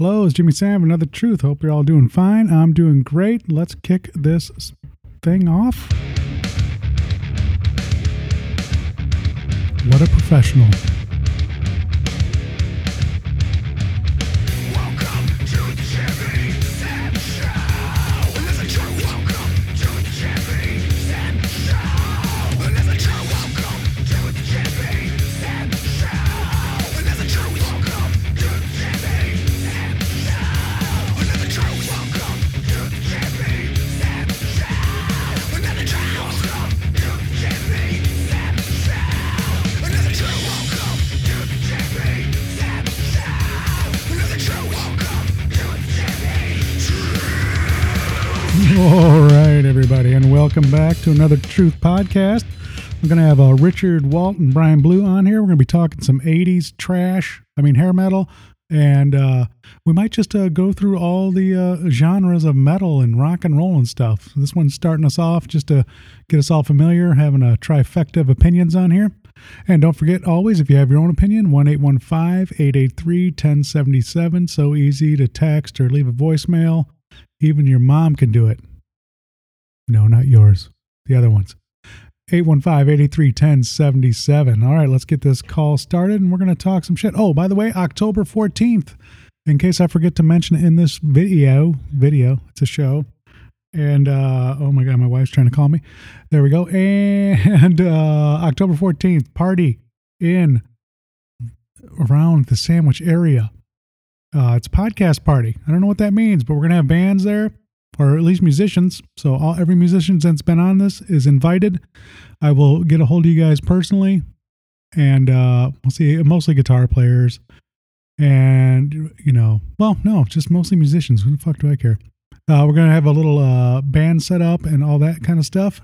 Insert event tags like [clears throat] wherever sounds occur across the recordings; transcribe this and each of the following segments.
Hello, it's Jimmy Sam, Another Truth. Hope you're all doing fine. I'm doing great. Let's kick this thing off. What a professional. Welcome back to another Truth podcast. We're going to have uh, Richard Walt and Brian Blue on here. We're going to be talking some 80s trash, I mean, hair metal, and uh, we might just uh, go through all the uh, genres of metal and rock and roll and stuff. So this one's starting us off just to get us all familiar, having a trifecta of opinions on here. And don't forget, always, if you have your own opinion, 1 883 1077. So easy to text or leave a voicemail. Even your mom can do it. No, not yours. The other ones. 815-883-1077. All right, let's get this call started and we're going to talk some shit. Oh, by the way, October 14th, in case I forget to mention it in this video, video, it's a show. And uh oh my god, my wife's trying to call me. There we go. [laughs] And uh October 14th, party in around the sandwich area. Uh, it's podcast party. I don't know what that means, but we're gonna have bands there, or at least musicians. So all every musician that's been on this is invited. I will get a hold of you guys personally, and uh, we'll see. Mostly guitar players, and you know, well, no, just mostly musicians. Who the fuck do I care? Uh, we're gonna have a little uh, band set up and all that kind of stuff.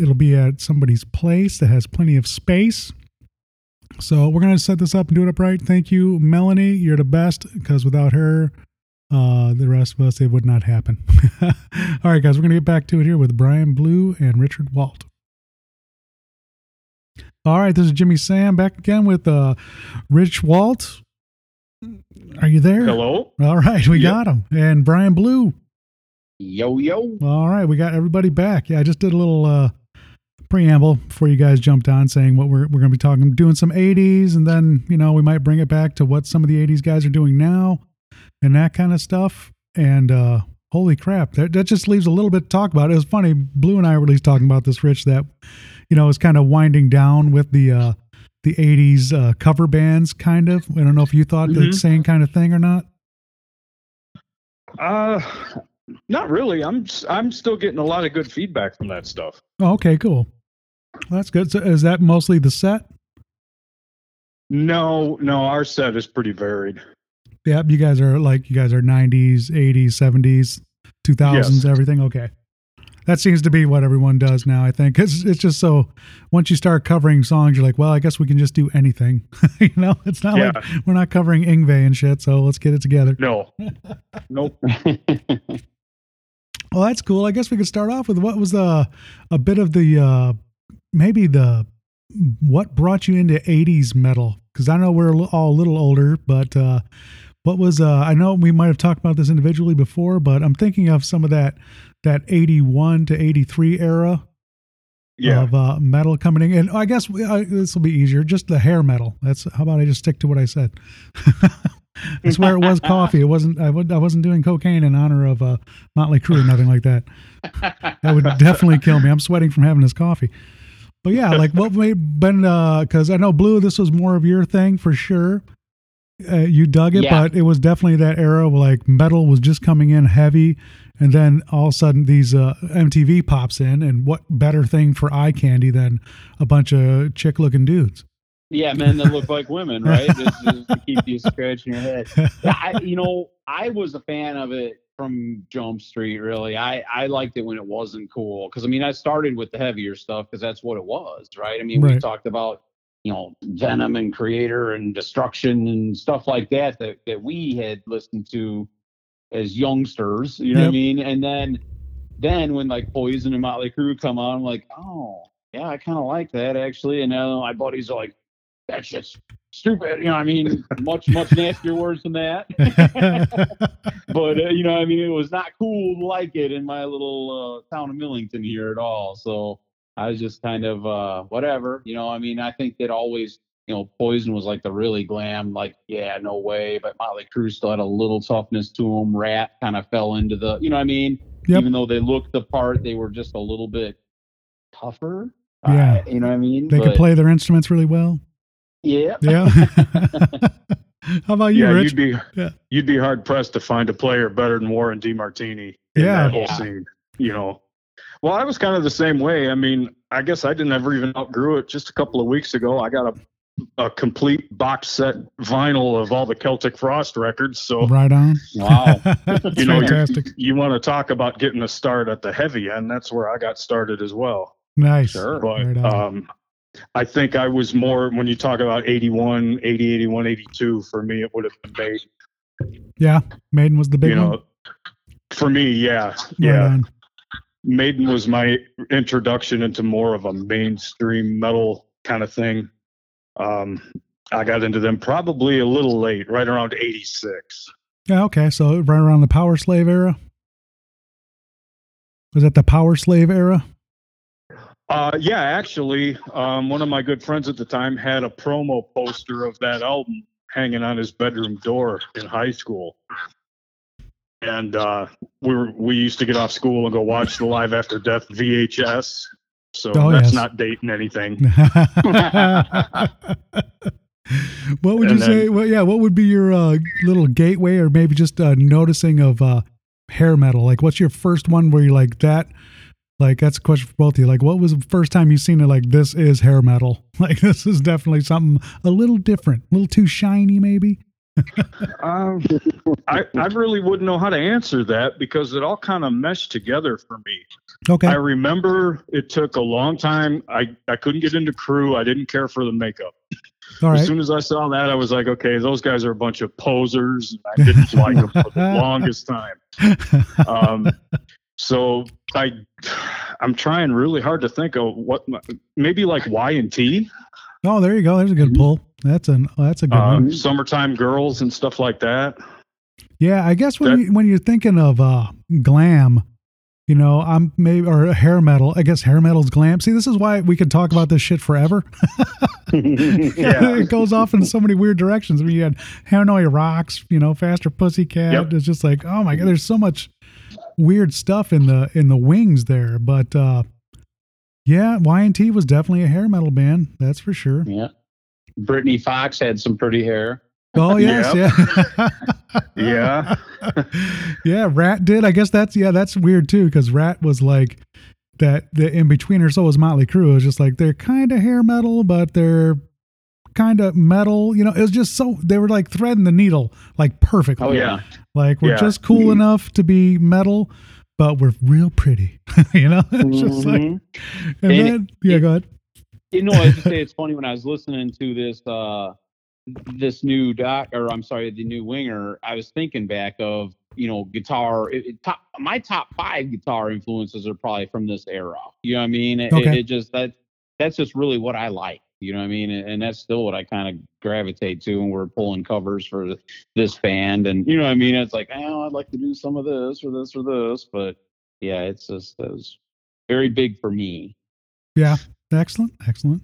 It'll be at somebody's place that has plenty of space. So we're gonna set this up and do it up right. Thank you, Melanie. You're the best because without her, uh, the rest of us, it would not happen. [laughs] All right, guys, we're gonna get back to it here with Brian Blue and Richard Walt. All right, this is Jimmy Sam back again with uh, Rich Walt. Are you there? Hello. All right, we Yep. got him. And Brian Blue. Yo yo. All right, we got everybody back. Yeah, I just did a little uh, preamble before you guys jumped on, saying what we're we're going to be talking, doing some '80s, and then you know we might bring it back to what some of the '80s guys are doing now, and that kind of stuff. And uh, holy crap, that that just leaves a little bit to talk about. It was funny. Blue and I were at least talking about this, Rich. That you know is kind of winding down with the uh, the '80s uh, cover bands, kind of. I don't know if you thought the Mhm. same kind of thing or not. Uh, not really. I'm I'm still getting a lot of good feedback from that stuff. Oh, okay, cool. Well, that's good. So is that mostly the set? No, no, our set is pretty varied. Yeah, you guys are like you guys are 90s, 80s, 70s, 2000s, Yes. everything. Okay. That seems to be what everyone does now, I think. Cuz it's just so once you start covering songs you're like, well, I guess we can just do anything. [laughs] you know, it's not Yeah. like we're not covering Yngwie and shit, so let's get it together. No, [laughs] nope. [laughs] Well, that's cool. I guess we could start off with what was the a bit of the uh maybe the what brought you into 80s metal because I know we're a all a little older, but uh what was uh I know we might have talked about this individually before, but I'm thinking of some of that that 81 to 83 era Yeah, of uh, metal coming in. And I guess uh, this will be easier. Just the hair metal. That's how about I just stick to what I said. [laughs] I swear it was coffee. It wasn't. I, would, I wasn't doing cocaine in honor of uh, Motley Crue or nothing like that. That would definitely kill me. I'm sweating from having this coffee. But yeah, like what made been because I know Blue. This was more of your thing for sure. Uh, you dug it, Yeah. but it was definitely that era where like metal was just coming in heavy, and then all of a sudden these uh, MTV pops in, and what better thing for eye candy than a bunch of chick looking dudes? Yeah, men that look like women, [laughs] right? Just, just to keep you scratching your head. I, you know, I was a fan of it from Jump Street. Really, I I liked it when it wasn't cool because I mean I started with the heavier stuff because that's what it was, right? I mean we talked about you know Venom and Kreator and Destruction and stuff like that that that we had listened to as youngsters. You know what I mean? And then then when like Poison and Motley Crue come on, I'm like, oh yeah, I kind of like that actually. And now my buddies are like, That's just stupid. You know, I mean, much much [laughs] nastier words than that. [laughs] but uh, you know, I mean, it was not cool to like it in my little uh, town of Millington here at all. So I was just kind of uh, whatever. You know, I mean, I think that always. You know, Poison was like the really glam, like, yeah, no way. But Motley Crue still had a little toughness to them. Ratt kind of fell into the, you know what I mean? Yep. Even though they looked the part, they were just a little bit tougher. Yeah. Uh, you know what I mean? they could play their instruments really well. Yeah. Yeah. [laughs] How about you, yeah, Rich? you'd be Yeah. you'd be hard pressed to find a player better than Warren DeMartini in Yeah. that whole Yeah. scene. You know, well, I was kind of the same way. I mean, I guess I didn't ever even outgrew it. Just a couple of weeks ago, I got a a complete box set vinyl of all the Celtic Frost records. So Right on. Wow. [laughs] You know, fantastic. you want to talk about getting a start at the heavy end? That's where I got started as well. Nice. Sure. But Right um, I think I was more when you talk about 81, 80, 81, 82. For me, it would have been made. yeah. Maiden was the big you know, one. for me, yeah, yeah. Maiden was my introduction into more of a mainstream metal kind of thing. Um, I got into them probably a little late, right around 86. Yeah. Okay. So right around the Powerslave era. Was that the Powerslave era? Uh, yeah, actually, um, one of my good friends at the time had a promo poster of that album hanging on his bedroom door in high school. And uh, we were, we used to get off school and go watch the Live After Death VHS. So Oh, that's yes. not dating anything. [laughs] [laughs] what would you then- say? Well, yeah. What would be your uh, little gateway, or maybe just uh, noticing of uh, hair metal? Like, what's your first one where you're like that? Like, that's a question for both of you. Like, what was the first time you seen it? Like, this is hair metal. [laughs] Like, this is definitely something a little different, a little too shiny, maybe. Um, I, I really wouldn't know how to answer that because it all kind of meshed together for me. Okay. I remember it took a long time. I, I couldn't get into Crue. I didn't care for the makeup. All As soon as I saw that, I was like, okay, those guys are a bunch of posers. And I didn't [laughs] like them for the longest time. Um, so I, I'm trying really hard to think of what, maybe like Y and T, oh, there you go. There's a good pull. That's an oh, that's a good uh, one. summertime girls and stuff like that. Yeah, I guess when that- you, when you're thinking of uh, glam, you know, I'm maybe or hair metal. I guess hair metal's glam. See, this is why we could talk about this shit forever. [laughs] [laughs] Yeah. it goes off in so many weird directions. I mean, you had Hanoi Rocks, you know, Faster Pussycat. Yep. It's just like, oh my god, there's so much weird stuff in the in the wings there. But uh yeah, Y&T was definitely a hair metal band. That's for sure. yeah. Britny Fox had some pretty hair. Oh [laughs] yes, yeah. Yeah. [laughs] yeah, Ratt did. I guess that's yeah, that's weird too because Ratt was like that. The in betweener, so was Motley Crue. It was just like they're kind of hair metal, but they're kind of metal. You know, it was just so they were like threading the needle like perfectly. Oh, yeah. like we're Yeah. just cool mm-hmm. enough to be metal, but we're real pretty. [laughs] you know, it's just like Mhm. and And then yeah, go ahead. You know, I just say [laughs] it's funny when I was listening to this uh this new doc or I'm sorry, the new winger, I was thinking back of, you know, guitar it, it- top my top five guitar influences are probably from this era. You know what I mean? It, Okay. it, it just that that's just really what I like. You know what I mean? And, that's still what I kind of gravitate to when we're pulling covers for this band. And you know what I mean? It's like, oh, I'd like to do some of this or this or this, but yeah, it's just it was very big for me. Yeah, excellent, excellent.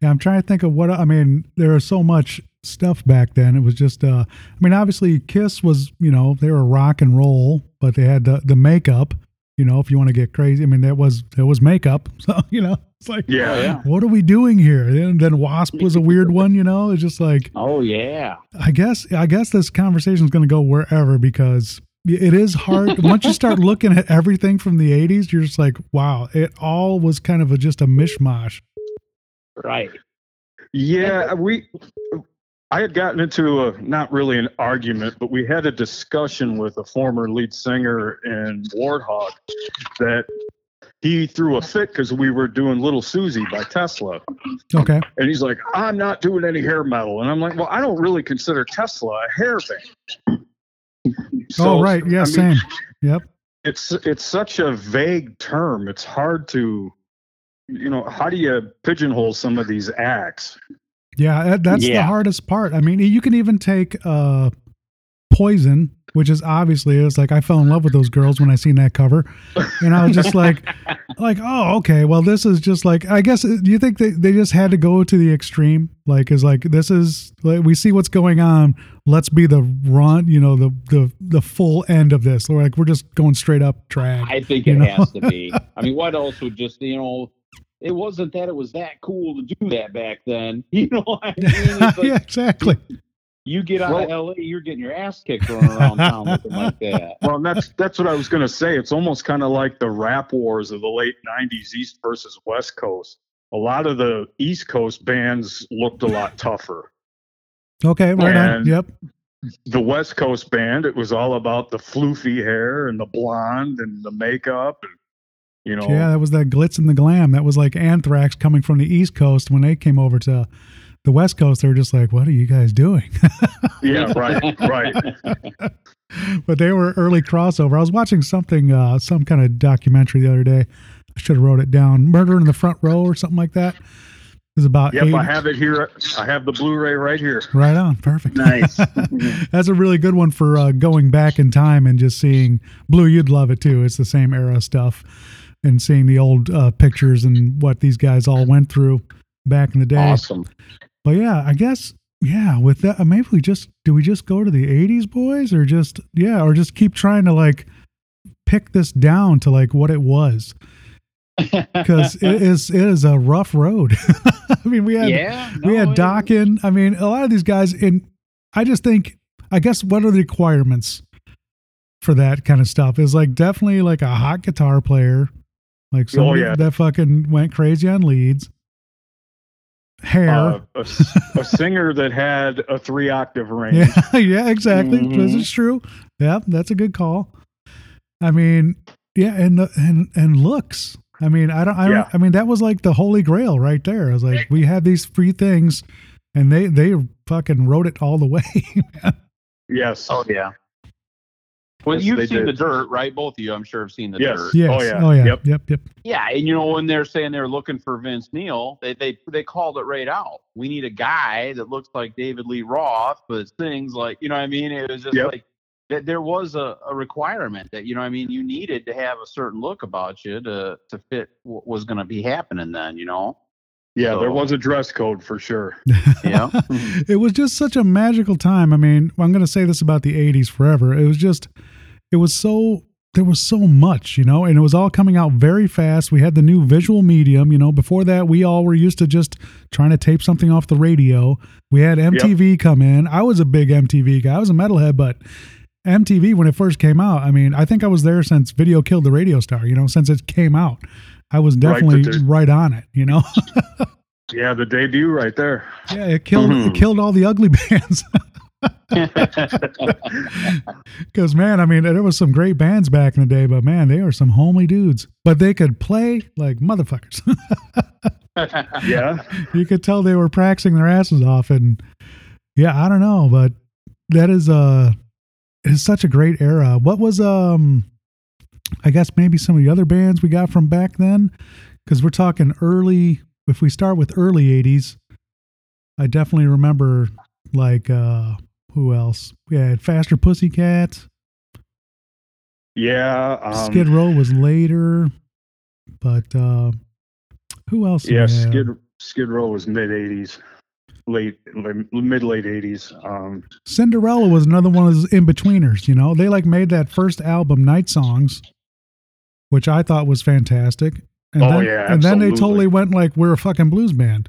Yeah, I'm trying to think of what I mean. There was so much stuff back then. It was just, uh, I mean, obviously Kiss was, you know, they were rock and roll, but they had the, the makeup. You know, if you want to get crazy, I mean, that was there was makeup. [laughs] So you know, it's like, Yeah. Oh, yeah. what are we doing here? And then Wasp was a weird one. You know, it's just like, Oh yeah. I guess, I guess this conversation is going to go wherever because it is hard. [laughs] Once you start looking at everything from the '80s, you're just like, wow, it all was kind of a, just a mishmash. Right. Yeah, we. I had gotten into a not really an argument, but we had a discussion with a former lead singer in Warthog that he threw a fit because we were doing Little Suzi by Tesla, Okay. and he's like, "I'm not doing any hair metal," and I'm like, "Well, I don't really consider Tesla a hair band." oh, right. Yeah, I mean, same. Yep. it's it's such a vague term. It's hard to, you know, how do you pigeonhole some of these acts? Yeah, that, that's the hardest part. I mean, you can even take uh, Poison, which is obviously it's like I fell in love with those girls when I seen that cover, and I was just like, [laughs] like, oh, okay, well, this is just like I guess. Uh, do you think they, they just had to go to the extreme? Like, is like this is like we see what's going on. Let's be the run, you know, the the the full end of this. Or like we're just going straight up drag. I think it know? has to be. [laughs] I mean, what else would just you know? It wasn't that it was that cool to do that back then. [laughs] You know, what I mean, like, yeah, exactly. You get out of LA, you're getting your ass kicked running around town [laughs] looking like that. Well, and that's that's what I was going to say. It's almost kind of like the rap wars of the late '90s, East versus West Coast. A lot of the East Coast bands looked a lot tougher. Okay, right on. And- Yep. The West Coast band, it was all about the floofy hair and the blonde and the makeup, and you know, Yeah, that was that glitz and the glam. That was like Anthrax coming from the East Coast when they came over to the West Coast. They were just like, "What are you guys doing?" [laughs] yeah, right, right. [laughs] but they were early crossover. I was watching something, uh, some kind of documentary the other day. I should have wrote it down. Murder in the Front Row or something like that is about Yep, 80 I have it here. I have the Blu-ray right here. right on, perfect. Nice. [laughs] That's a really good one for uh, going back in time and just seeing Blue. You'd love it too. It's the same era stuff, and seeing the old uh, pictures and what these guys all went through back in the day. awesome. But yeah, I guess yeah. With that, maybe we just do we just go to the '80s, boys, or just yeah, or just keep trying to like pick this down to like what it was because [laughs] it is it is a rough road. [laughs] I mean, we had yeah, we had it- Dokken. I mean, a lot of these guys, and I just think, I guess, what are the requirements for that kind of stuff? Is like definitely like a hot guitar player, like oh, somebody yeah. that fucking went crazy on leads, hair. Uh, a, s- a singer that had a three-octave [laughs] range. yeah, yeah, exactly. This Mhm. is true. Yeah, that's a good call. I mean, yeah, and the, and and looks. I mean, I don't. I, don't, Yeah. I mean, that was like the holy grail right there. I was like, we had these free things, and they they fucking wrote it all the way. [laughs] Yes. Oh yeah. Well, Yes, you've seen did. the dirt, right? Both of you, I'm sure, have seen the Yes. dirt. yes. Oh, yeah. Oh yeah. Yep. Yep. Yep. Yeah, and you know when they're saying they're looking for Vince Neil, they they they called it right out. We need a guy that looks like David Lee Roth, but sings like you know what I mean. It was just Yep. like that. There was a, a requirement that you know what I mean. You needed to have a certain look about you to to fit what was going to be happening then. You know. Yeah, there was a dress code for sure. [laughs] Yeah. [laughs] [laughs] it was just such a magical time. I mean, I'm going to say this about the 80s forever. It was just, it was so, there was so much, you know, and it was all coming out very fast. We had the new visual medium, you know, before that, we all were used to just trying to tape something off the radio. We had MTV come in. I was a big MTV guy, I was a metalhead, but. MTV when it first came out, I mean, I think I was there since Video Killed the Radio Star, you know, since it came out. I was definitely but right, on it, you know. [laughs] Yeah, the debut right there. yeah, it killed it Mhm. killed all the ugly [laughs] bands. Because man, I mean, there was some great bands back in the day, but man, they were some homely dudes. But they could play like motherfuckers. [laughs] Yeah. you could tell they were practicing their asses off, and yeah, I don't know, but that is uh is such a great era. What was um, I guess maybe some of the other bands we got from back then, because we're talking early. If we start with early '80s, I definitely remember like uh who else? We had Faster Pussycat. Yeah. Um, Skid Row was later, but uh, who else? Yeah. Skid Skid Row was mid '80s, late mid late '80s. Um, Cinderella was another one of those in betweeners. You know, they like made that first album, Night Songs, which I thought was fantastic. And Oh, then, yeah, and then they totally went like we're a fucking blues band.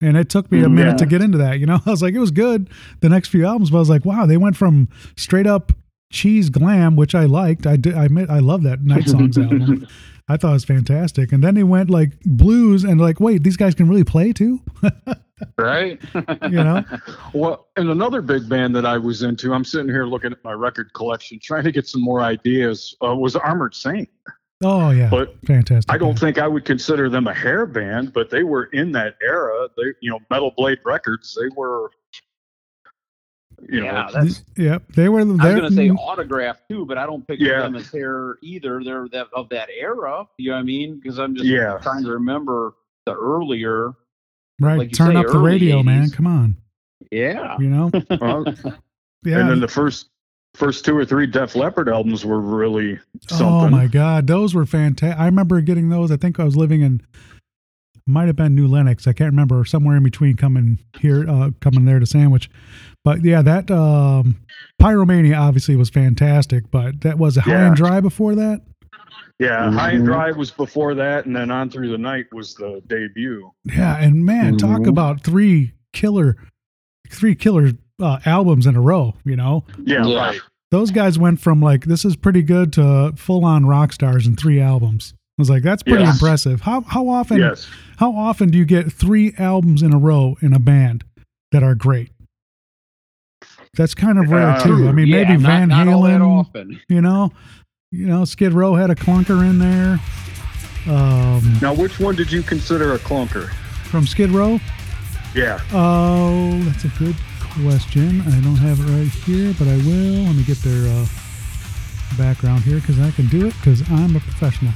And it took me a minute yeah. to get into that. You know, [laughs] I was like, it was good. The next few albums, but I was like, wow, they went from straight up cheese glam, which I liked. I did. I admit, I love that Night [laughs] Songs album. I thought it was fantastic. And then they went like blues, and like, wait, these guys can really play too. [laughs] right. You know? well, and another big band that I was into. I'm sitting here looking at my record collection, trying to get some more ideas. Uh, was Armored Saint, Oh yeah, but fantastic. I don't band. think I would consider them a hair band, but they were in that era. They, you know, Metal Blade Records. They were, you yeah, know, that's. Yeah, they were. I was they're- gonna say mm-hmm. autograph too, but I don't picture Yeah. them as hair either. They're that of that era. You know what I mean? Because I'm just Yeah. trying to remember the earlier. Right. like Turn say, up the early radio, man. Come on. Yeah. You know? Well, [laughs] Yeah. And then the first first two or three Def Leppard albums were really something. Oh my God, those were fantastic. I remember getting those. I think I was living in, might have been New Lenox. I can't remember. Somewhere in between coming here, uh, coming there to Sandwich. But yeah, that um, Pyromania obviously was fantastic. But that was a high Yeah. and dry before that. Yeah, High and Mhm. Dry was before that, and then On Through the Night was the debut. Yeah, and man, talk Mhm. about three killer, three killer uh, albums in a row. You know, Yeah, Yeah. right. those guys went from like this is pretty good to full on rock stars in three albums. I was like, that's pretty Yes. impressive. How how often Yes. how often do you get three albums in a row in a band that are great? That's kind of rare Uh, too. I mean, Yeah, maybe not- Van not all that Halen, often. you know, you know, Skid Row had a clunker in there. Um, Now, which one did you consider a clunker? from Skid Row. Yeah. Oh, that's a good question. I don't have it right here, but I will. Let me get their uh, background here because I can do it because I'm a professional.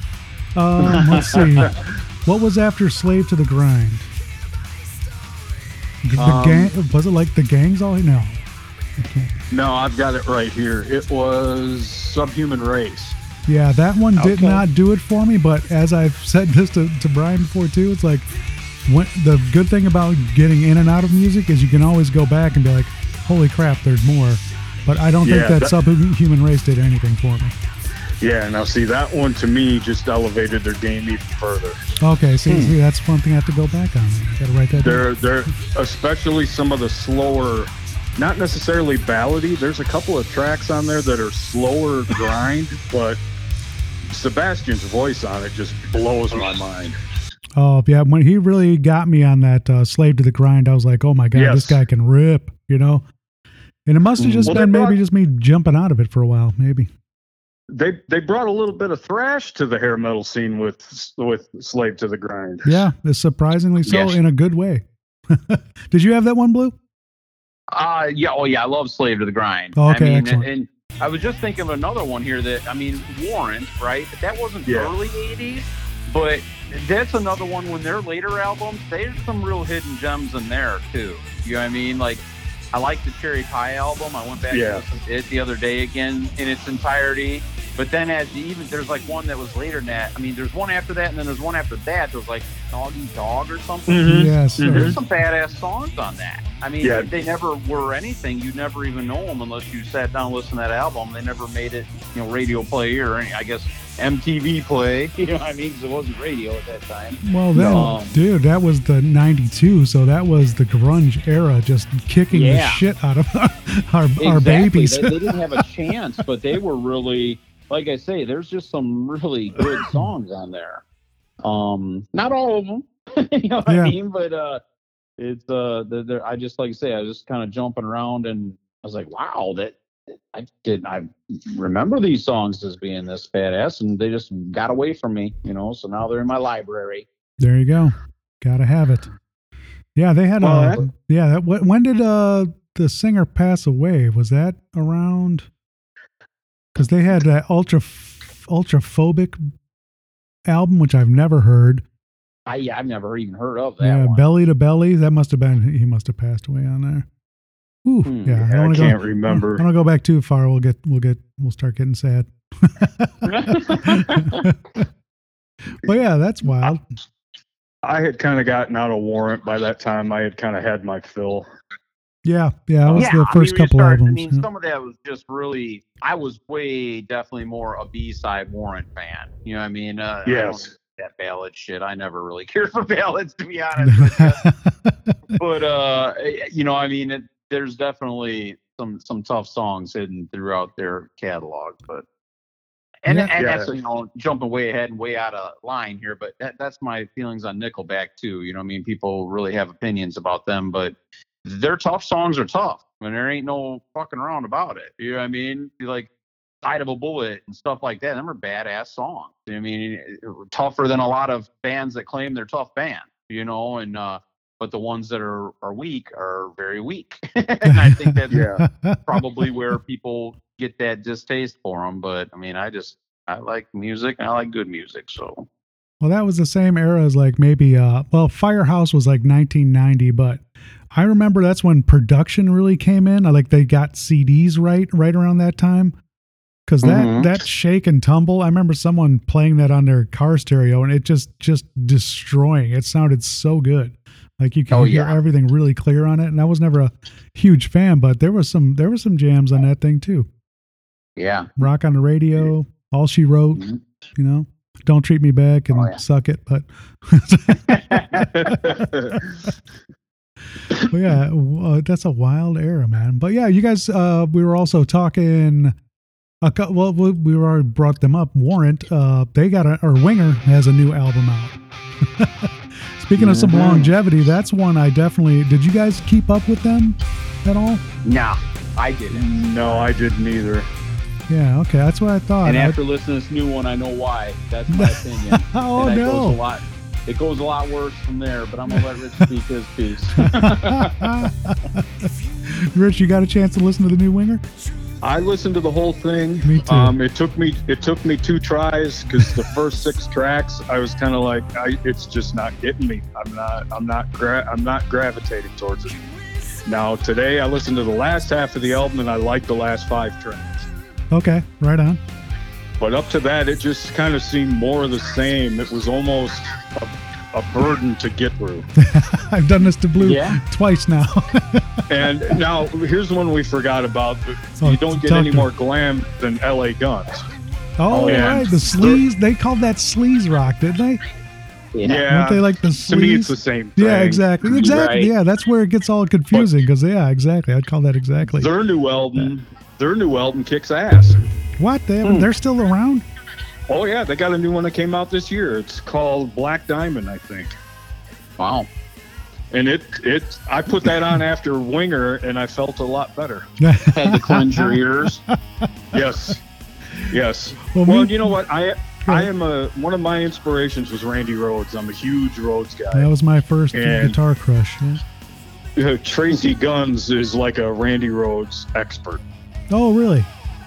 Um, [laughs] let's see. What was after Slave to the Grind? The, Um, gang was it like the gangs all? No, can't. No, I've got it right here. It was Subhuman Race. Yeah, that one did Okay. not do it for me. But as I've said this to, to Brian before too, it's like when, the good thing about getting in and out of music is you can always go back and be like, "Holy crap, there's more." But I don't Yeah, think that, that- subhuman race did anything for me. Yeah, now see, that one to me just elevated their game even further. Okay, see, Hmm. see that's one thing I have to go back on. I got to write that down. They're, they're, especially some of the slower, not necessarily ballady. There's a couple of tracks on there that are slower [laughs] grind, but Sebastian's voice on it just blows my mind. Oh yeah, when he really got me on that uh, slave to the grind, I was like, "Oh my god, this guy can rip," you know. And it must have just Well, they been maybe just me jumping out of it for a while, maybe. They they brought a little bit of thrash to the hair metal scene with with Slave to the Grind. Yeah, surprisingly so Yes. in a good way. [laughs] Did you have that one, Blue? Uh yeah, oh yeah, I love Slave to the Grind. Oh, okay, I mean, excellent. and, and I was just thinking of another one here that I mean, Warrant, right? That wasn't Yeah. early '80s, but that's another one. When their later albums, there's some real hidden gems in there too. You know what I mean? Like, I like the Cherry Pie album. I went back Yeah. to listen to it the other day again in its entirety. But then, as you even there's like one that was later than that. I mean, there's one after that, and then there's one after that. There was like Doggy Dog or something. Mhm. Yes. sir. There's some badass songs on that. I mean, Yeah. they never were anything. You'd never even know them unless you sat down and listened to that album. They never made it, you know, radio play or any, I guess MTV play. [laughs] You know what I mean? Because it wasn't radio at that time. Well, that, No. dude, that was the '92, so that was the grunge era, just kicking the shit out of our, [laughs] our Exactly. babies. They, they didn't [laughs] have a chance, but they were really, like I say, there's just some really good [coughs] songs on there. Um, not all of them, you know what Yeah. I mean? But uh, it's uh, the, the, I just like I say, I was just kind of jumping around, and I was like, wow, that I didn't I remember these songs as being this badass, and they just got away from me, you know. So now they're in my library. There you go. Gotta have it. Yeah, they had Well, a. that- yeah, that, when did uh the singer pass away? Was that around? Because they had that ultra ultraphobic album, which I've never heard. I yeah, I've never even heard of that yeah, one. belly to belly. That must have been he must have passed away on there. Ooh, Hmm. yeah. Yeah, don't I wanna can't go, [laughs] remember. I don't go back too far. We'll get we'll get we'll start getting sad. [laughs] well, yeah, that's wild. I had kind of gotten out of Warrant by that time. I had kind of had my fill. Yeah, yeah. That was yeah, the I first mean, couple start- albums. I mean, yeah. some of that was just really. I was way definitely more a B side Warrant fan. You know what I mean? Uh, I Yes. that ballad shit. I never really [laughs] cared for ballads, to be honest. but uh, you know, I mean, it, there's definitely some some tough songs hidden throughout their catalog. But and Yeah. and Yeah. that's you know jumping way ahead and way out of line here. But that that's my feelings on Nickelback too. You know, I mean, people really have opinions about them, but their tough songs are tough. I mean, there ain't no fucking around about it. You know what I mean? Like Side of a Bullet and stuff like that. Them are badass songs. I mean, tougher than a lot of bands that claim they're tough bands, you know, and uh but the ones that are are weak are very weak. [laughs] and I think that's Yeah. probably where people get that distaste for them. But I mean, I just I like music and I like good music. So Well, that was the same era as like maybe uh well, Firehouse was like 1990, but I remember that's when production really came in. I like they got CDs right right around that time. Cause that Mhm. that shake and tumble, I remember someone playing that on their car stereo, and it just just destroying. It sounded so good, like you can Oh, hear yeah. everything really clear on it. And I was never a huge fan, but there was some there were some jams on that thing too. Yeah. Rock on the radio, all she wrote, Mhm. you know. Don't treat me bad and Oh, yeah. suck it, but [laughs] But yeah, uh, that's a wild era, man. But yeah, you guys, uh, we were also talking. A, well, we, we already brought them up. Warrant, uh, they got a, or Winger has a new album out. [laughs] Speaking of some Mhm. longevity, that's one I definitely. Did you guys keep up with them at all? Nah, I didn't. no, I didn't either. Yeah, okay, that's what I thought. and I- after listening to this new one, I know why. That's my [laughs] opinion. [laughs] oh and it goes a lot. It goes a lot worse from there, but I'm gonna let Rich speak his [laughs] piece. Rich, you got a chance to listen to the new Winger? I listened to the whole thing. Me too. Um, it took me it took me two tries because the first six [laughs] tracks I was kind of like I, it's just not getting me. I'm not I'm not gra- I'm not gravitating towards it. Now today I listened to the last half of the album and I liked the last five tracks. Okay, right on. But up to that, it just kind of seemed more of the same. It was almost a, a burden to get through. [laughs] I've done this to Blue Yeah. twice now. [laughs] And now here's one we forgot about. Oh, You don't get any to- more glam than LA Guns. Oh, yeah. right. The sleaze. They called that sleaze rock, didn't they? Yeah. Weren't they like the sleaze? to me, it's the same thing. Yeah, exactly. Exactly. Right. Yeah, that's where it gets all confusing because, yeah, exactly. I'd call that exactly. Their new album, their new album kicks ass. What? They Hmm. haven't, They're still around? Oh yeah, they got a new one that came out this year. It's called Black Diamond, I think. Wow. And it it I put that on after Winger, and I felt a lot better. [laughs] Had to cleanse your ears. Yes, yes. Well, Well, me- you know what? I I am a one of my inspirations was Randy Rhoads. I'm a huge Rhoads guy. That was my first And- guitar crush. Yeah. [laughs] Tracii Guns is like a Randy Rhoads expert. Oh, really?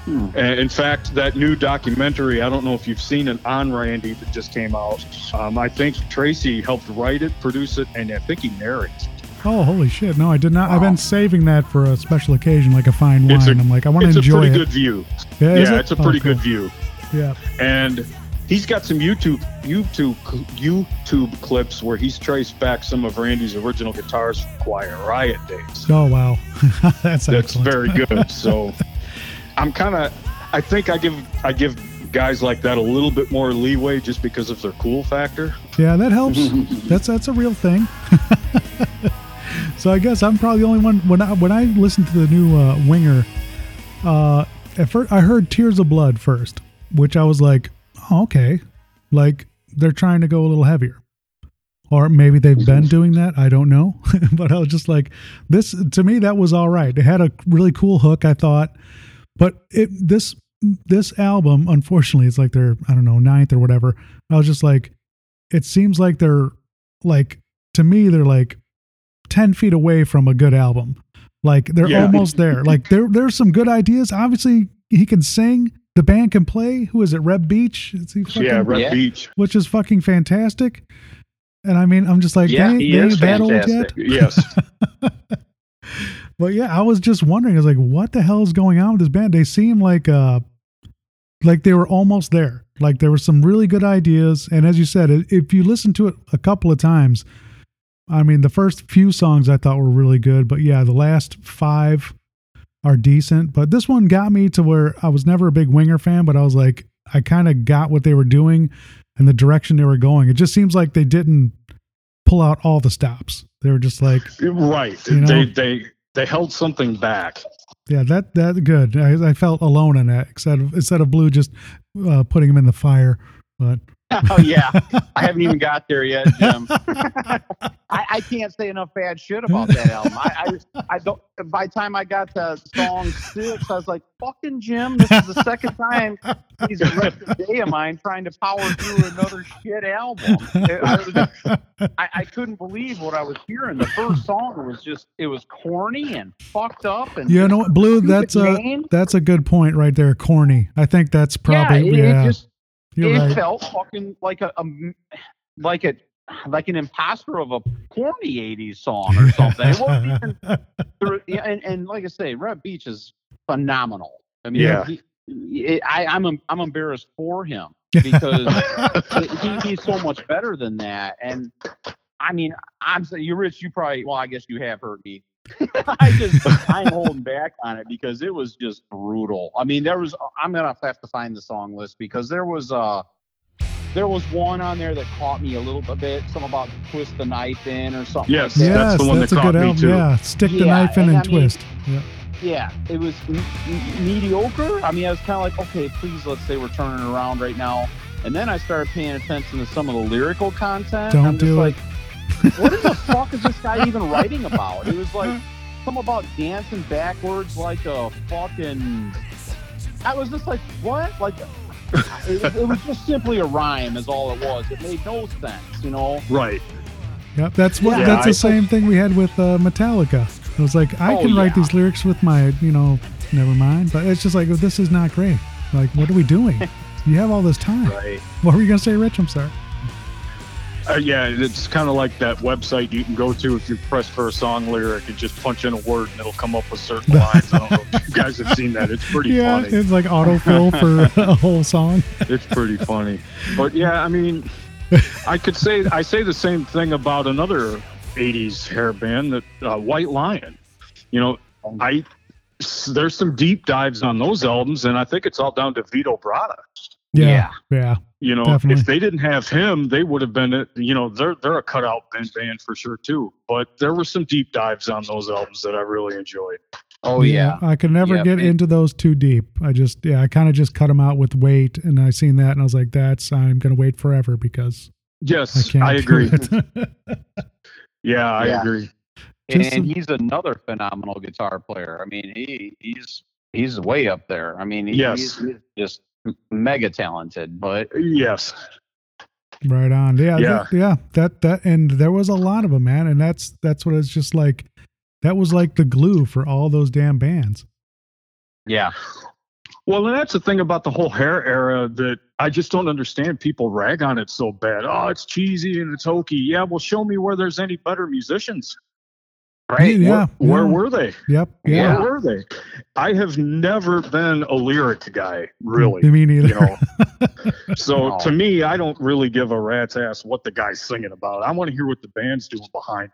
And in fact, that new documentary, I don't know if you've seen it on Randy that just came out. Um, I think Tracy helped write it, produce it, and I think he narrates. it. Oh, holy shit. No, I did not. I've been saving that for a special occasion, like a fine wine. I'm like, I want to It's a enjoy pretty it. good view. Yeah, yeah, it? it's a Oh, pretty cool. good view. Yeah. And he's got some YouTube YouTube YouTube clips where he's traced back some of Randy's original guitars from Quiet Riot days. Oh, wow. [laughs] That's That's excellent. very good. So [laughs] I'm kind of I think I give I give guys like that a little bit more leeway just because of their cool factor. Yeah, that helps. [laughs] that's that's a real thing. [laughs] so I guess I'm probably the only one when I when I listened to the new uh, Winger. Uh, at first, I heard Tears of Blood first, which I was like, oh, okay, like they're trying to go a little heavier, or maybe they've been [laughs] doing that. I don't know, but I was just like, this to me that was all right. It had a really cool hook, I thought, but it this this album, unfortunately, it's like their I don't know ninth or whatever. I was just like, it seems like they're like to me they're like 10 feet away from a good album like they're Yeah. almost there like there there's some good ideas obviously he can sing the band can play who is it Reb Beach is he fucking, yeah, Reb Yeah. Beach. which is fucking fantastic and I mean I'm just like Yeah, they, he they is ain't that yet fantastic. Yes. [laughs] [laughs] but yeah I was just wondering I was like what the hell is going on with this band? They seem like uh like they were almost there. Like there were some really good ideas. And as you said if you listen to it a couple of times i mean the first few songs i thought were really good but yeah the last five are decent. But this one got me to where i was never a big winger fan but i was like i kind of got what they were doing and the direction they were going. It just seems like they didn't pull out all the stops. They were just like right. You know? They they they held something back. Yeah, that that good. I, I felt alone in that instead of instead of Blue just uh, putting him in the fire. But [laughs] oh yeah, I haven't even got there yet, Jim. [laughs] I, I can't say enough bad shit about that album. I, I, I don't. By the time I got to song six, I was like, "Fucking Jim, this is the second time he's wrecked a day of mine trying to power through another shit album." I, was- I, I couldn't believe what I was hearing. The first song was just, it was corny and fucked up, and you know what, Blue? That's a name. that's a good point right there. Corny. I think that's probably yeah, it, yeah. it just You're it right. felt fucking like a, a like a like an imposter of a corny '80s song or something. It wasn't even. [laughs] yeah, and, and like I say, Reb Beach is phenomenal. I mean, Yeah. he, he- I, I'm I'm embarrassed for him [laughs] because he, he's so much better than that. And I mean, I'm saying you, Rich. You probably well, I guess you have heard me. [laughs] I just I'm holding back on it because it was just brutal. I mean, there was I'm gonna have to find the song list because there was uh there was one on there that caught me a little bit. Some about twist the knife in or something. Yes. like that. That's the one that's that a caught good me, album. too. Yeah, stick the knife in and and, I mean- twist. Yeah. yeah, it was m- m- mediocre. I mean, I was kind of like, okay, please, let's say we're turning around right now. And then I started paying attention to some of the lyrical content. Don't I'm just do like, what in the fuck is this guy even writing about? It was like something about dancing backwards like a fucking. I was just like, what? Like, it, it was just simply a rhyme, is all it was. It made no sense, you know. right. Yep, that's what. Yeah, that's I- the same thing we had with uh, Metallica. I was like, I Oh, can write yeah. these lyrics with my, you know, never mind. But it's just like, this is not great. Like, what are we doing? [laughs] you have all this time. Right. What were you gonna say, Rich? I'm sorry. Uh, yeah, it's kind of like that website you can go to if you press for a song lyric and just punch in a word and it'll come up with certain [laughs] lines. I don't know if you guys have seen that. It's pretty yeah, funny. it's like autofill for [laughs] a whole song. It's pretty funny. But yeah, I mean, [laughs] I could say I say the same thing about another '80s hair band, that uh, White Lion. You know, I there's some deep dives on those albums, and I think it's all down to Vito Bratta. Yeah, yeah, You know, Definitely. if they didn't have him, they would have been, you know, they're they're a cutout band band for sure too. But there were some deep dives on those albums that I really enjoyed. Oh yeah, I could never Yeah, get man. into those too deep. I just, yeah, I kind of just cut them out with Wait, and I seen that, and I was like, that's I'm gonna wait forever because I Yes, can't. I, agree. it. [laughs] Yeah, I Yeah. agree. and, Just and some- he's another phenomenal guitar player. I mean, he he's he's way up there. I mean, he, Yes. he's, he's just mega talented. But Yes. Right on. Yeah, Yeah. that- yeah. That that and there was a lot of them, man. And that's that's what it's just like. That was like the glue for all those damn bands. yeah, Well, and that's the thing about the whole hair era that I just don't understand. People rag on it so bad. Oh, it's cheesy and it's hokey. Yeah, well, show me where there's any better musicians. Right. Yeah. Where yeah. were they? Yep. Yeah. Where were they? I have never been a lyric guy, really. Me neither. You know, [laughs] so No. to me, I don't really give a rat's ass what the guy's singing about. I want to hear what the band's doing behind.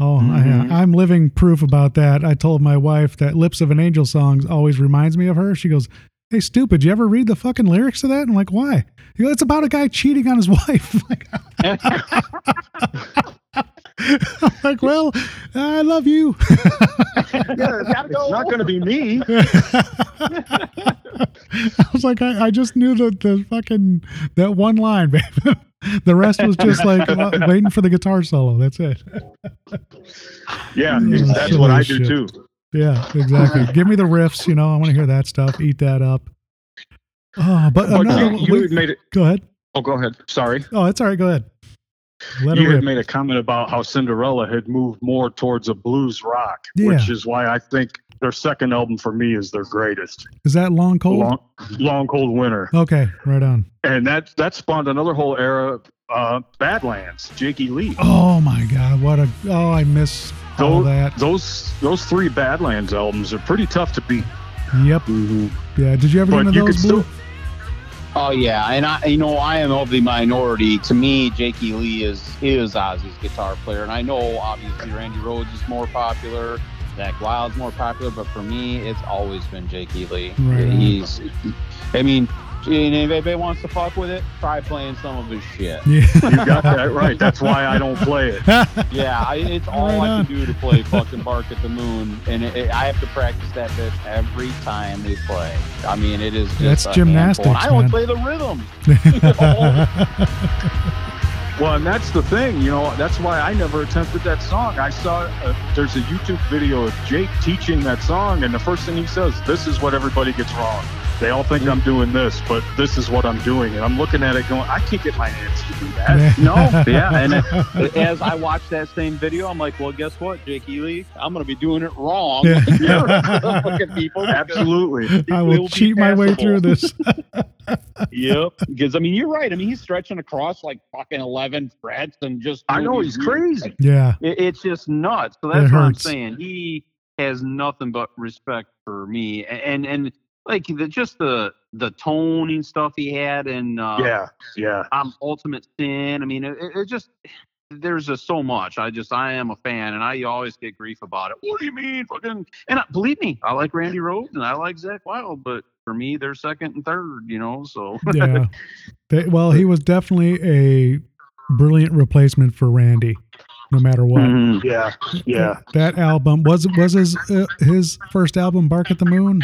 Oh, Mhm. I, I'm living proof about that. I told my wife that "Lips of an Angel" songs always reminds me of her. She goes, "Hey, stupid! You ever read the fucking lyrics to that?" I'm like, "Why?" You go, "It's about a guy cheating on his [laughs] wife." [laughs] like, I'm like, well, I love you. [laughs] Yeah, It's go. not going to be me. [laughs] I was like, I, I just knew the, the fucking that one line, babe. [laughs] the rest was just like uh, waiting for the guitar solo. That's it. Yeah, Mm, that's silly what I shit. do too. Yeah, exactly. Give me the riffs. You know, I want to hear that stuff. Eat that up. Oh, but But another. you, you we- made it. go ahead. Oh, go ahead. Sorry. Oh, it's all right. Go ahead. Let you had rip. made a comment about how Cinderella had moved more towards a blues rock, Yeah. which is why I think their second album for me is their greatest. Is that long cold? Long, long cold winter, Okay, right on. and that that spawned another whole era. Uh, Badlands, Jakey Lee. Oh my God, what a! Oh, I miss all that. those those three Badlands albums are pretty tough to beat. Yep. Yeah. Did you ever But get into those blue? still, Oh yeah, and I, you know, I am of the minority. To me, Jakey Lee is is Ozzy's guitar player, and I know obviously Randy Rhoads is more popular, Zakk Wylde's more popular, but for me, it's always been Jakey Lee. Right. He's, I mean, and if anybody wants to fuck with it, try playing some of his shit. Yeah. you got that right. That's why I don't play it. [laughs] Yeah, I, it's all Right I on. can do to play fucking Bark at the Moon, and it, it, I have to practice that bitch every time we play. I mean, it is just That's a gymnastics, handful. I don't play the rhythm. [laughs] [laughs] Well, and that's the thing, you know, that's why I never attempted that song. I saw uh, there's a YouTube video of Jake teaching that song, and the first thing he says, This is what everybody gets wrong. They all think I'm doing this, but this is what I'm doing. And I'm looking at it going, I can't get my hands to do that. No, [laughs] yeah, and it- as I watch that same video, I'm like, well, guess what, Jake Ely? I'm gonna be doing it wrong. Yeah. Like, you're fucking people. Absolutely. I will will cheat my way through this. [laughs] [laughs] yep. Because I mean, you're right. I mean, he's stretching across like fucking eleven frets and just. I know he's these- crazy. Yeah. It, it's just nuts. So It that's what I'm saying. He has nothing but respect for me, A- and and, like the just the the toning stuff he had and uh, Yeah, yeah. um, Ultimate Sin. I mean, it, it just there's just so much. I just I am a fan, and I always get grief about it. What do you mean, fucking? And uh, believe me, I like Randy Rhoads and I like Zakk Wylde, but for me, they're second and third. You know, so Yeah. [laughs] They, well, he was definitely a brilliant replacement for Randy, no matter what. Mhm. Yeah, yeah. That album was was his uh, his first album, Bark at the Moon.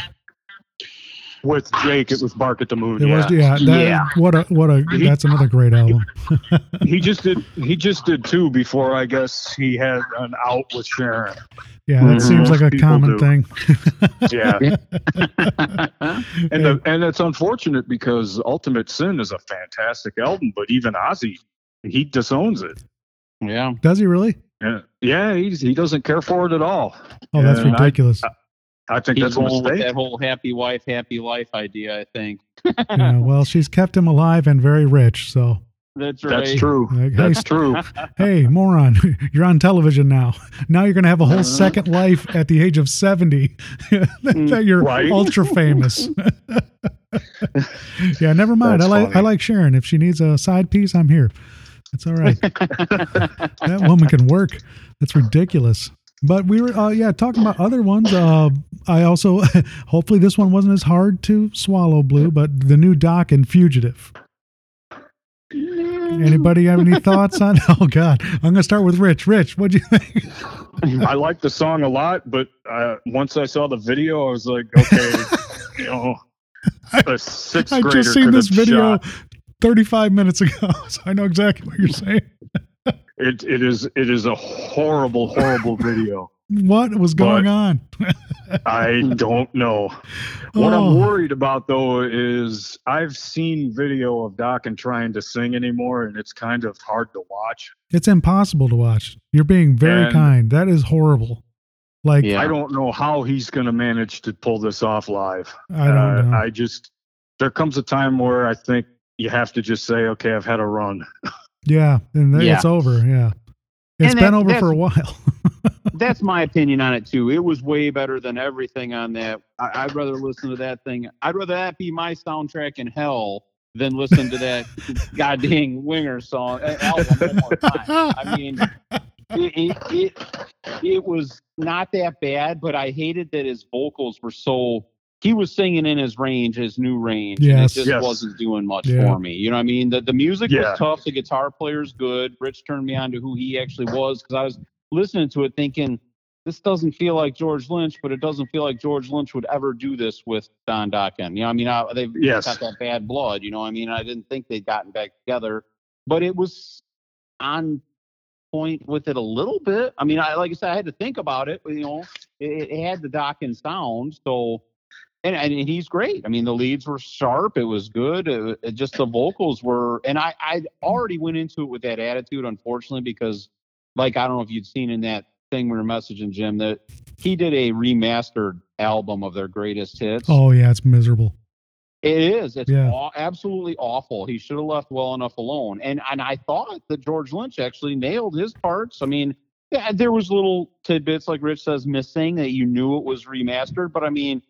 With Jake, it was Bark at the Moon. It yeah. was yeah. That, Yeah. What a what a He- that's another great album. [laughs] he just did. He just did two before. I guess he had an out with Sharon. Yeah, that Mhm. seems like a People common do. thing. [laughs] Yeah, Mm-hmm. [laughs] and the, and it's unfortunate because Ultimate Sin is a fantastic album, but even Ozzy, he disowns it. yeah. Does he really? Yeah, yeah. He's, he doesn't care for it at all. Oh, that's And ridiculous. I think He's that's a mistake. that whole happy wife, happy life idea. I think [laughs] yeah, well, she's kept him alive and very rich. So, that's right. That's true. like, hey, That's true. [laughs] hey, moron, [laughs] you're on television now. Now you're going to have a whole Uh-huh. second life at the age of 70 that you're Right. ultra famous. yeah, never mind. I That's like I like Sharon. If she needs a side piece, I'm here. That's all right. that woman can work. That's ridiculous. But we were, uh, yeah, talking about other ones. Uh, I also, [laughs] hopefully, this one wasn't as hard to swallow, Blue. But the new Dokken Fugitive. Anybody have any thoughts on? [laughs] Oh God, I'm gonna start with Rich. Rich, what do you think? [laughs] I like the song a lot, but uh, once I saw the video, I was like, okay, you know, a sixth I grader just seen could this video shot. 35 minutes ago, so I know exactly what you're saying. It it is it is a horrible horrible video. What was going But- on? [laughs] I don't know. What Oh. I'm worried about though is I've seen video of Dokken trying to sing anymore, and it's kind of hard to watch. It's impossible to watch. You're being very And- kind. That is horrible. Like Yeah. I don't know how he's going to manage to pull this off live. I don't Uh, know. I just there comes a time where I think you have to just say, okay, I've had a run. [laughs] yeah, and Yeah. it's over. Yeah, it's And been that- over for a while. [laughs] That's my opinion on it too. It was way better than everything on that. I, I'd rather listen to that thing. I'd rather that be my soundtrack in hell than listen to that [laughs] goddamn Winger song album one more time. I mean, it, it, it it was not that bad, but I hated that his vocals were so. He was singing in his range, his new range. Yes. And it just Yes. wasn't doing much Yeah. for me. You know what I mean? The, the music Yeah. was tough. The guitar player's good. Rich turned me on to who he actually was because I was listening to it thinking, this doesn't feel like George Lynch, but it doesn't feel like George Lynch would ever do this with Don Dokken. You know, I mean, I, they've Yes. got that bad blood. You know, I mean, I didn't think they'd gotten back together, but it was on point with it a little bit. I mean, I like I said, I had to think about it. but, You know, it, it had the Dokken sound, so. And, and he's great. I mean, the leads were sharp. It was good. It, it just the vocals were, and I I already went into it with that attitude, unfortunately, because like I don't know if you'd seen in that thing we were messaging Jim that he did a remastered album of their greatest hits. oh yeah, it's miserable. It is. It's Yeah. aw- absolutely awful. He should have left well enough alone. And and I thought that George Lynch actually nailed his parts. I mean, yeah, there was little tidbits like Rich says missing that you knew it was remastered, but I mean,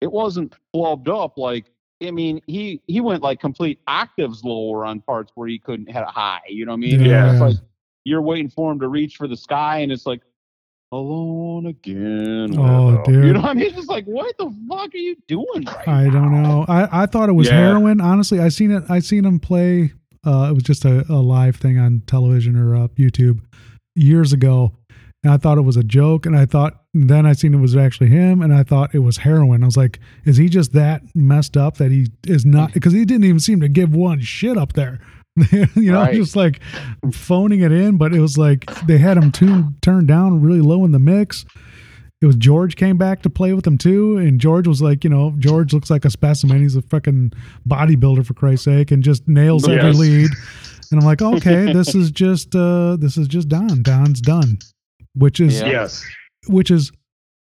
it wasn't flubbed up like. I mean, he he went like complete octaves lower on parts where he couldn't hit a high. You know what I mean? Yeah. It's like you're waiting for him to reach for the sky, and it's like alone again. Oh, widow." dude. You know what I mean? It's just like, what the fuck are you doing? Right I don't know. I, I thought it was Yeah. heroin. Honestly, I seen it. I seen him play. Uh, it was just a, a live thing on television or uh, YouTube years ago, and I thought it was a joke. And I thought then I seen it was actually him, and I thought it was heroin. I was like, is he just that messed up that he is not? Because he didn't even seem to give one shit up there. [laughs] you know, Right. just like phoning it in. But it was like they had him tuned turned down really low in the mix it was George came back to play with him too, and George was like, you know, George looks like a specimen. He's a fucking bodybuilder for Christ's sake, and just nails every lead. [laughs] And I'm like, okay, this is [laughs] just uh this is just Don. Don's done, which is Yeah. Yes. Which is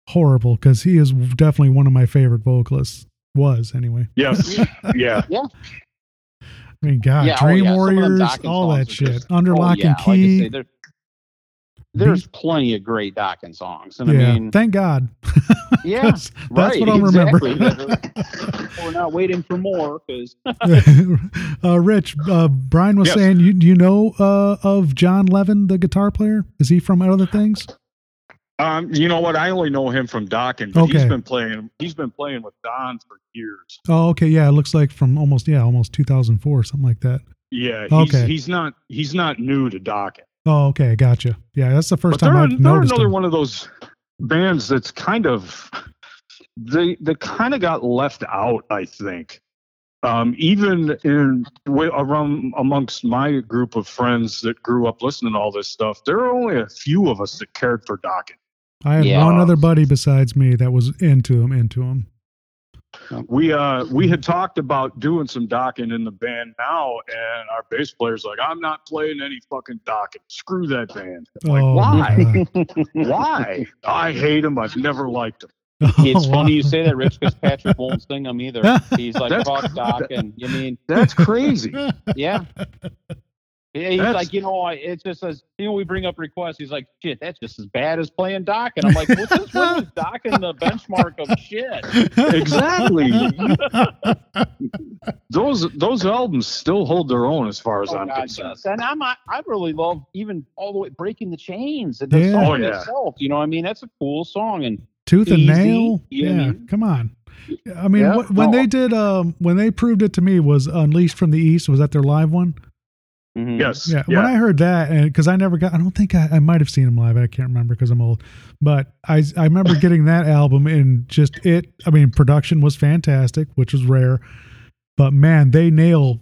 horrible because he is definitely one of my favorite vocalists. Was anyway. Yes. [laughs] yeah. Yeah. I mean, God, Yeah, oh, Dream yeah, some of them Warriors, all that shit. just- Under oh, Lock yeah, and like Key. say, there- there's plenty of great Dokken songs, and yeah, I mean, thank God. [laughs] yeah, 'Cause that's right, what I'm exactly. remembering. [laughs] We're not waiting for more because uh, Rich, uh, Brian was Yes. saying, you, do you know uh, of Jon Levin, the guitar player? Is he from other things? Um, you know what? I only know him from Dokken, but he's Okay. been playing. He's been playing with Don for years. Oh, okay. Yeah, it looks like from almost, yeah, almost 2004, something like that. Yeah, he's, Okay. he's not he's not new to Dokken. Oh, okay. Gotcha. Yeah, that's the first but time they're, I've they're noticed another him. one of those bands that's kind of they they kind of got left out. I think. Um, even in around amongst my group of friends that grew up listening to all this stuff, there are only a few of us that cared for Dokken. I had Yeah. one other buddy besides me that was into him, into him. we uh we had talked about doing some Dokken in the band now and our bass player's like i'm not playing any fucking Dokken screw that band like Oh, why [laughs] why i hate him i've never liked him [laughs] it's Oh, funny wow. you say that, Rich, because Patrick won't sing them either. [laughs] He's like That's- fuck Dokken you mean, that's crazy yeah. Yeah, He's That's- like, you know, I- it just as you know, we bring up requests. He's like, shit, that's just as bad as playing Doc. And I'm like, what's this? What was Dokken the benchmark of shit? exactly [laughs] those those albums still hold their own as far as Oh, i'm God, concerned yes. And I'm, I, I really love even all the way breaking the chains. The Yeah. song Oh, yeah. itself, you know, what I mean, that's a cool song. And Tooth and nail. Yeah, mean? come on. I mean, Yeah. wh- when Oh. they did, um, when they proved it to me, was Unleashed from the East. Was that their live one? Mhm. yes Yeah. When I heard that, and because I never got, I don't think I, I might have seen them live. I can't remember because I'm old. But I, I remember [laughs] getting that album and just it. I mean, production was fantastic, which was rare. But man, they nail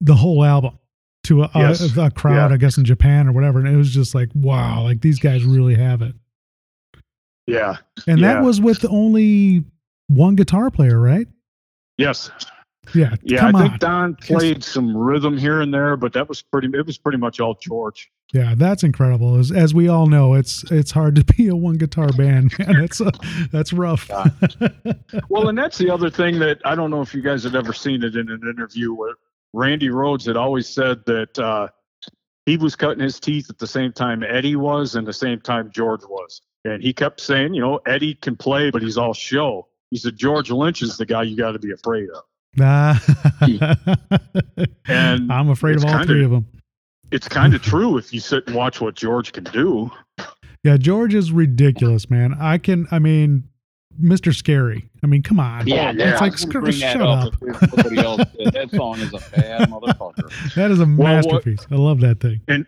the whole album to a, Yes. a, a crowd, Yeah. I guess in Japan or whatever, and it was just like, wow, like these guys really have it. yeah And Yeah. that was with only one guitar player, right? yes Yeah. yeah come i on. think don played some rhythm here and there but that was pretty it was pretty much all george Yeah, that's incredible. As, as we all know, it's it's hard to [laughs] be a one guitar band, man. It's uh, that's rough. [laughs] Well, and that's the other thing that I don't know if you guys had ever seen it in an interview where Randy Rhoads had always said that uh, he was cutting his teeth at the same time Eddie was and the same time George was. And he kept saying, you know, Eddie can play, but he's all show. He said George Lynch is the guy you got to be afraid of. Nah. [laughs] And I'm afraid of all kinda- three of them. It's kind of true if you sit and watch what George can do. Yeah, George is ridiculous, man. I can. I mean, Mr. Scary. I mean, come on. Yeah, yeah. It's like, was gonna screw- bring that shut up. up. if Nobody else did. That song is a bad [laughs] motherfucker. That is a what- masterpiece. I love that thing. And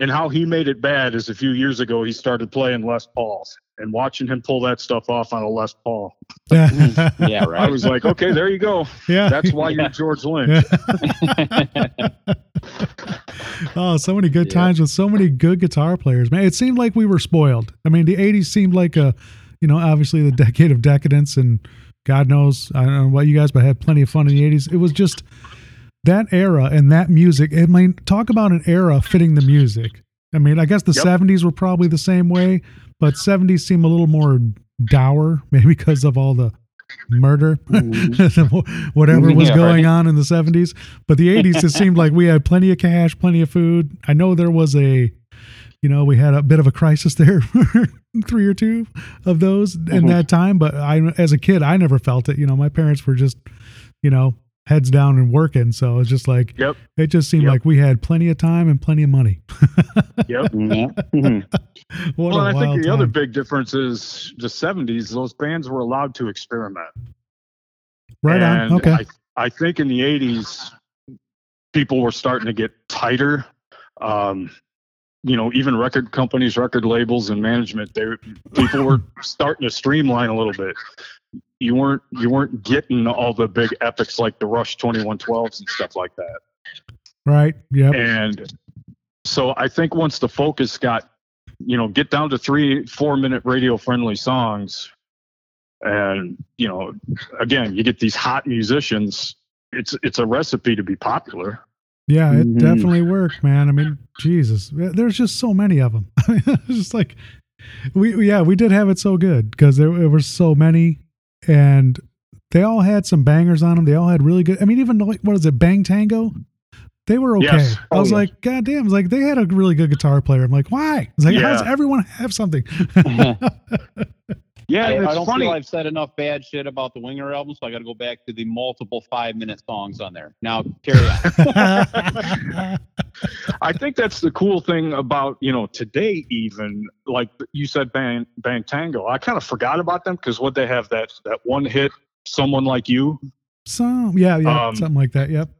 and how he made it bad is a few years ago he started playing Les Pauls and watching him pull that stuff off on a Les Paul. Mm-hmm. Yeah, I right. was like, okay, there you go. yeah. That's why Yeah. you're George [laughs] Lynch. [laughs] oh, so many good Yeah. times with so many good guitar players, man. It seemed like we were spoiled. I mean, the '80s seemed like a, you know, obviously the decade of decadence, and God knows I don't know about you guys, but I had plenty of fun in the '80s. It was just that era and that music. I mean, talk about an era fitting the music. I mean, I guess the Yep. '70s were probably the same way, but '70s seem a little more dour, [laughs] maybe because of all the murder, [laughs] whatever was Yeah, going right. on in the 70s. But the 80s, it seemed like we had plenty of cash, plenty of food. I know there was a, you know, we had a bit of a crisis [laughs] there, three or two of those in Mhm. that time. But I, as a kid, I never felt it. You know, my parents were just, you know, heads down and working. So it's just like, Yep. it just seemed Yep. like we had plenty of time and plenty of money. Yep. [laughs] Yeah. [laughs] Mhm. what well, a I think the time. other big difference is the 70s, those bands were allowed to experiment. right and on. Okay. I, I think in the 80s, people were starting to get tighter. Um, you know, even record companies, record labels, and management, they people were [laughs] starting to streamline a little bit. You weren't you weren't getting all the big epics like the Rush 2112s and stuff like that. right. Yeah. And so I think once the focus got, you know, get down to three, four minute radio friendly songs, and you know, again, you get these hot musicians. It's it's a recipe to be popular. Yeah, it Mhm. definitely worked, man. I mean, Jesus, there's just so many of them. [laughs] it's just like we, we- yeah, we did have it so good because there, there were so many, and they all had some bangers on them. They all had really good. I mean, even like what is it, Bang Tango? They were okay. Yes. I Oh, was yes. like, God damn! It's like they had a really good guitar player. I'm like, why? It's like, how does everyone have something? [laughs] [laughs] Yeah, I, and I don't funny. feel I've said enough bad shit about the Winger album, so I got to go back to the multiple five minute songs on there. Now, carry on. [laughs] [laughs] I think that's the cool thing about you know today. Even like you said, Bang Bang Tango. I kind of forgot about them because what they have that that one hit, someone like you. Some, yeah, yeah, Um, something like that. Yep.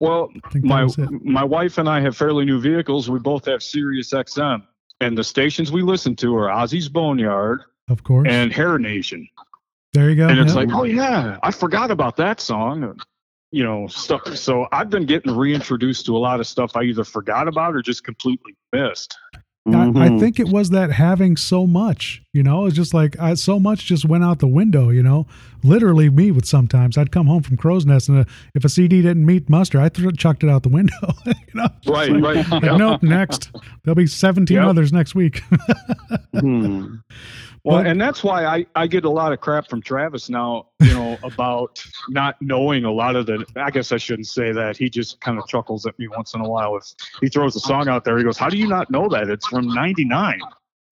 Well, I think that my my wife and I have fairly new vehicles. We both have Sirius XM, and the stations we listen to are Ozzy's Boneyard Of course. and Hair Nation. there you go. and it's Yep. like, oh yeah, I forgot about that song. You know, stuff. So I've been getting reintroduced to a lot of stuff I either forgot about or just completely missed. I, I think it was that having so much, you know, it's just like I, so much just went out the window, you know. Literally, me with sometimes I'd come home from Crow's Nest, and uh, if a CD didn't meet muster, I th- chucked it out the window. [laughs] you know, Right, like, right. nope, next. There'll be 17 Yep. others next week. [laughs] Hmm. Well, But- and that's why I, I get a lot of crap from Travis now, you know, [laughs] about not knowing a lot of the. I guess I shouldn't say that. He just kind of chuckles at me once in a while. If he throws a song out there, he goes, How do you not know that? It's from 99.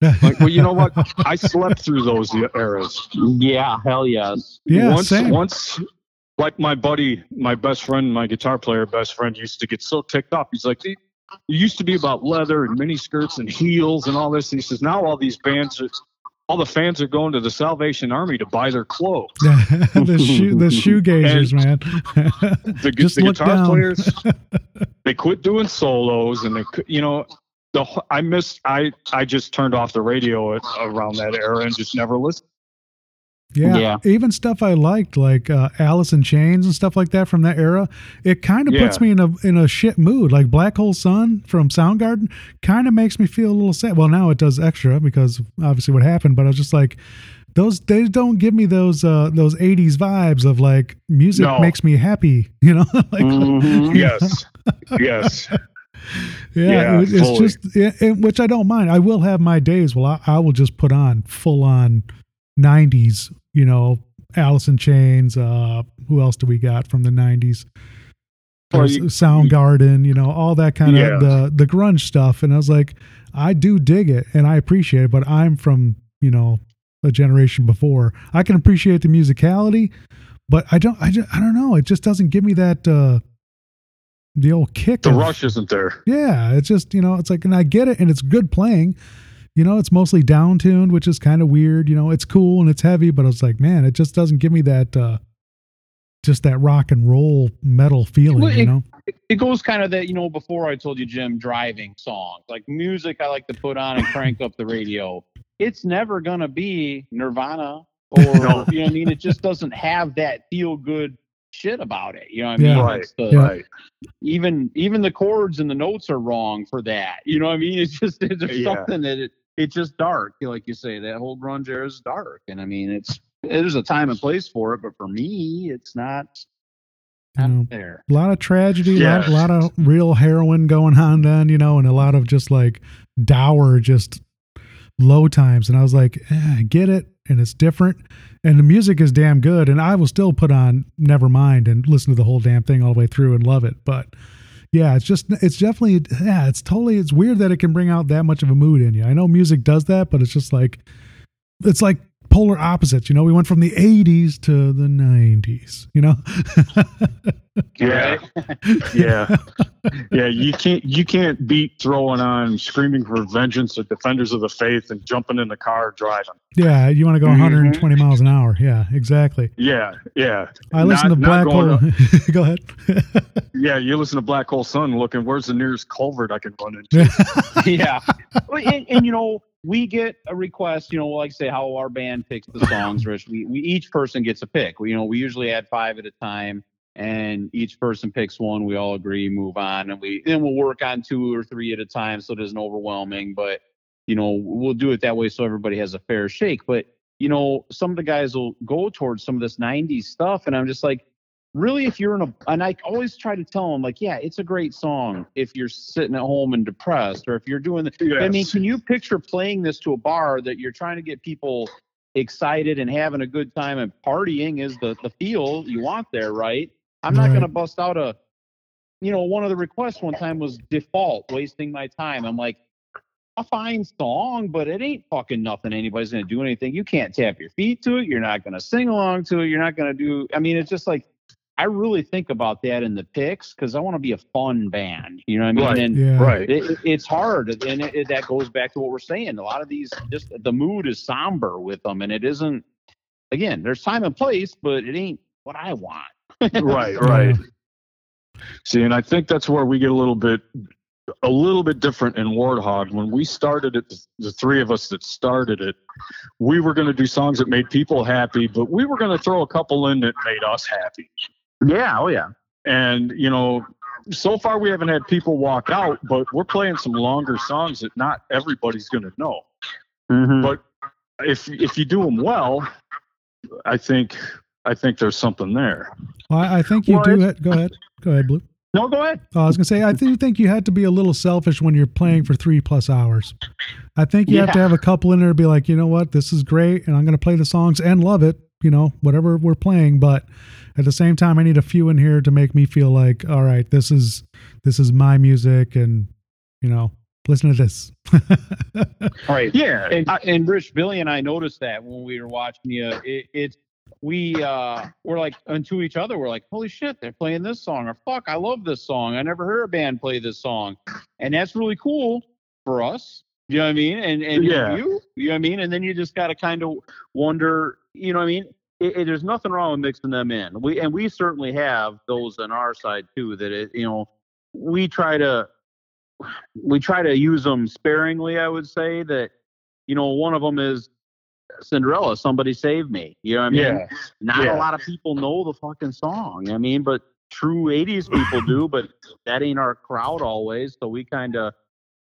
Like, well, you know what? [laughs] I slept through those eras. Yeah, hell yes. yeah, once, same. once, like my buddy, my best friend, my guitar player best friend used to get so ticked off. He's like, it used to be about leather and mini skirts and heels and all this. And he says, now all these bands, are, all the fans are going to the Salvation Army to buy their clothes. [laughs] the shoe, the [laughs] shoe gazers, man. The, Just the guitar down. players, they quit doing solos and they, quit- you know, the I missed. I I just turned off the radio at, around that era and just never listened. Yeah, Yeah. even stuff I liked, like uh, Alice in Chains and stuff like that from that era. It kind of puts me in a in a shit mood. Like Black Hole Sun from Soundgarden kind of makes me feel a little sad. Well, now it does extra because obviously what happened. But I was just like, those they don't give me those uh those '80s vibes of like music No. makes me happy. [laughs] You know, [laughs] like [laughs] Mhm. Yes, yes. Yeah, Yeah, it- it's just yeah, and- which I don't mind. I will have my days. Well, I, I will just put on full on '90s. You know, Alice in Chains. Uh, who else do we got from the '90s? Well, There's you- Soundgarden. You know, all that kind of Yeah. the the grunge stuff. And I was like, I do dig it and I appreciate it, but I'm from you know a generation before. I can appreciate the musicality, but I don't. I just, I don't know. It just doesn't give me that. uh the old kick The of- rush isn't there. yeah, it's just you know, it's like, and I get it, and it's good playing. You know, it's mostly down tuned, which is kind of weird. You know, it's cool and it's heavy, but I was like, man, it just doesn't give me that, uh just that rock and roll metal feeling. Well, you know, it goes kind of that you know before i told you jim driving songs like music i like to put on and crank up the radio it's never gonna be nirvana or [laughs] you know what i mean it just doesn't have that feel good shit about it you know what i Yeah. mean Right, the, Yeah. Right. even even the chords and the notes are wrong for that you know what i mean [laughs] it's just it's just Yeah. something that it, it's just dark like you say that whole grunge era is dark and i mean it's there's a time and place for it but for me it's not you know, there a lot of tragedy, a lot, a lot of real heroin going on then, you know, and a lot of just like dour, just low times. And I was like, eh, I get it, and it's different, and the music is damn good, and I will still put on Nevermind and listen to the whole damn thing all the way through and love it. But yeah, it's just, it's definitely, yeah, it's totally, it's weird that it can bring out that much of a mood in you. I know music does that, but it's just like, it's like polar opposites. You know, we went from the 80s to the 90s, you know? [laughs] Yeah. [laughs] yeah. Yeah. You can't you can't beat throwing on screaming for vengeance or defenders of the faith and jumping in the car driving. Yeah, you want to go Mhm. 120 miles an hour. Yeah, exactly. Yeah, yeah. I listen Not- to Black going Hole. [laughs] go ahead. Yeah, you listen to Black Hole Sun looking where's the nearest culvert I can run into. yeah. And, and you know, we get a request, you know, like say how our band picks the songs, Rich. We, we each person gets a pick. We, you know, we usually add five at a time and each person picks one. We all agree, move on, and we then we'll work on two or three at a time so it isn't overwhelming. But you know, we'll do it that way so everybody has a fair shake. But you know, some of the guys will go towards some of this 90s stuff, and I'm just like, really, if you're in a, and I always try to tell them, like, yeah, it's a great song if you're sitting at home and depressed, or if you're doing the, I mean, can you picture playing this to a bar that you're trying to get people excited and having a good time and partying is the the feel you want there, right? I'm not Right. going to bust out a you know, one of the requests one time was default, wasting my time. I'm like, a fine song, but it ain't fucking nothing. Anybody's gonna do anything. You can't tap your feet to it. You're not gonna sing along to it. You're not gonna do. I mean, it's just like I really think about that in the picks because I want to be a fun band. You know what I mean? Right. And Yeah. Right. it, it- it's hard, and it, it- that goes back to what we're saying. A lot of these, just the mood is somber with them, and it isn't. Again, there's time and place, but it ain't what I want. right [laughs] right see and i think that's where we get a little bit a little bit different in warthog when we started it the- the three of us that started it we were going to do songs that made people happy but we were going to throw a couple in that made us happy Yeah. Oh yeah. and you know so far we haven't had people walk out but we're playing some longer songs that not everybody's going to know Mm-hmm. but if if you do them well i think i think there's something there Well, I I think you Well, do it. Go ahead. Go ahead, Blue. no, go ahead. Oh, I was gonna say I do think you had to be a little selfish when you're playing for three plus hours. I think you have to have a couple in there to be like, you know what, this is great, and I'm gonna play the songs and love it. You know, whatever we're playing, but at the same time, I need a few in here to make me feel like, all right, this is this is my music, and you know, listen to this. All [laughs] right. yeah And, and Rich, Billy, and I noticed that when we were watching you. It, it's we uh we're like unto each other. We're like, holy shit, they're playing this song, or fuck, I love this song. I never heard a band play this song, and that's really cool for us. You know what I mean? And and Yeah. you, you know what I mean? And then you just got to kind of wonder. You know what I mean? It, it- there's nothing wrong with mixing them in. We and we certainly have those on our side too. That it, you know, we try to we try to use them sparingly. I would say that you know one of them is Cinderella. Somebody save me. You know what I mean? yeah Not yeah. a lot of people know the fucking song. I mean, but true '80s people do. But that ain't our crowd always. So we kind of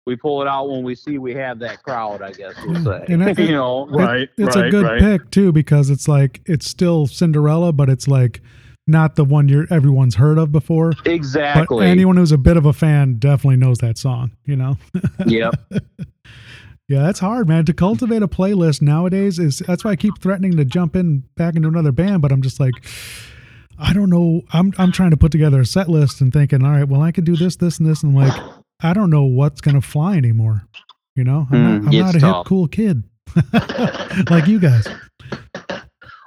we pull it out when we see we have that crowd. I guess we'll say. And [laughs] you know, right it's right a good right pick too because it's like it's still Cinderella, but it's like not the one you're everyone's heard of before. But exactly. anyone who's a bit of a fan definitely knows that song. You know. [laughs] yep. Yeah, that's hard, man. To cultivate a playlist nowadays is that's why I keep threatening to jump in back into another band, but I'm just like I don't know. I'm I'm trying to put together a set list and thinking, all right, well I could do this, this, and this, and like I don't know what's gonna fly anymore. You know? I'm Mm, not, I'm not a tough. hip cool kid. [laughs] [laughs] like you guys.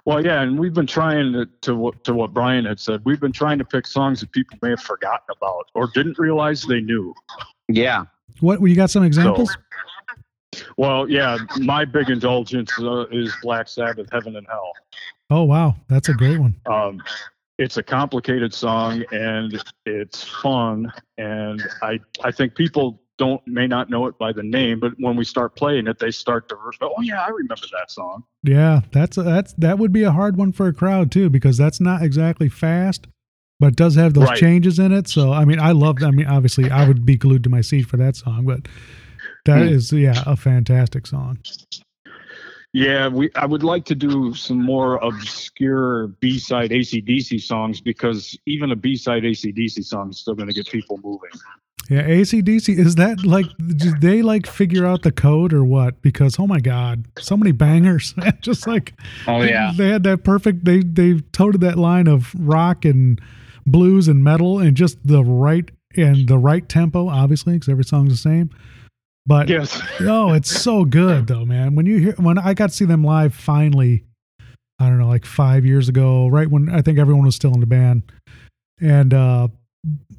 Well, yeah, and we've been trying to, to what to what Brian had said. We've been trying to pick songs that people may have forgotten about or didn't realize they knew. Yeah. What you got some examples? Well, yeah, my big indulgence uh, is Black Sabbath, "Heaven and Hell." Oh wow, that's a great one. Um, it's a complicated song and it's fun, and I I think people don't may not know it by the name, but when we start playing it, they start to oh yeah, I remember that song. Yeah, that's that's that would be a hard one for a crowd too because that's not exactly fast, but it does have those Right. changes in it. So I mean, I love. I mean, obviously, I would be glued to my seat for that song, but that Hmm. is yeah a fantastic song. Yeah, we. I would like to do some more obscure B-side ACDC songs because even a B-side ACDC song is still going to get people moving. Yeah, ACDC is that like did they like figure out the code or what? Because oh my god, so many bangers. [laughs] Just like Oh yeah. they had that perfect. They they toted that line of rock and blues and metal and just the right and the right tempo, obviously, because every song's the same. But Yes. oh, it's so good though, man. When you hear when I got to see them live finally, I don't know, like five years ago, right when I think everyone was still in the band, and uh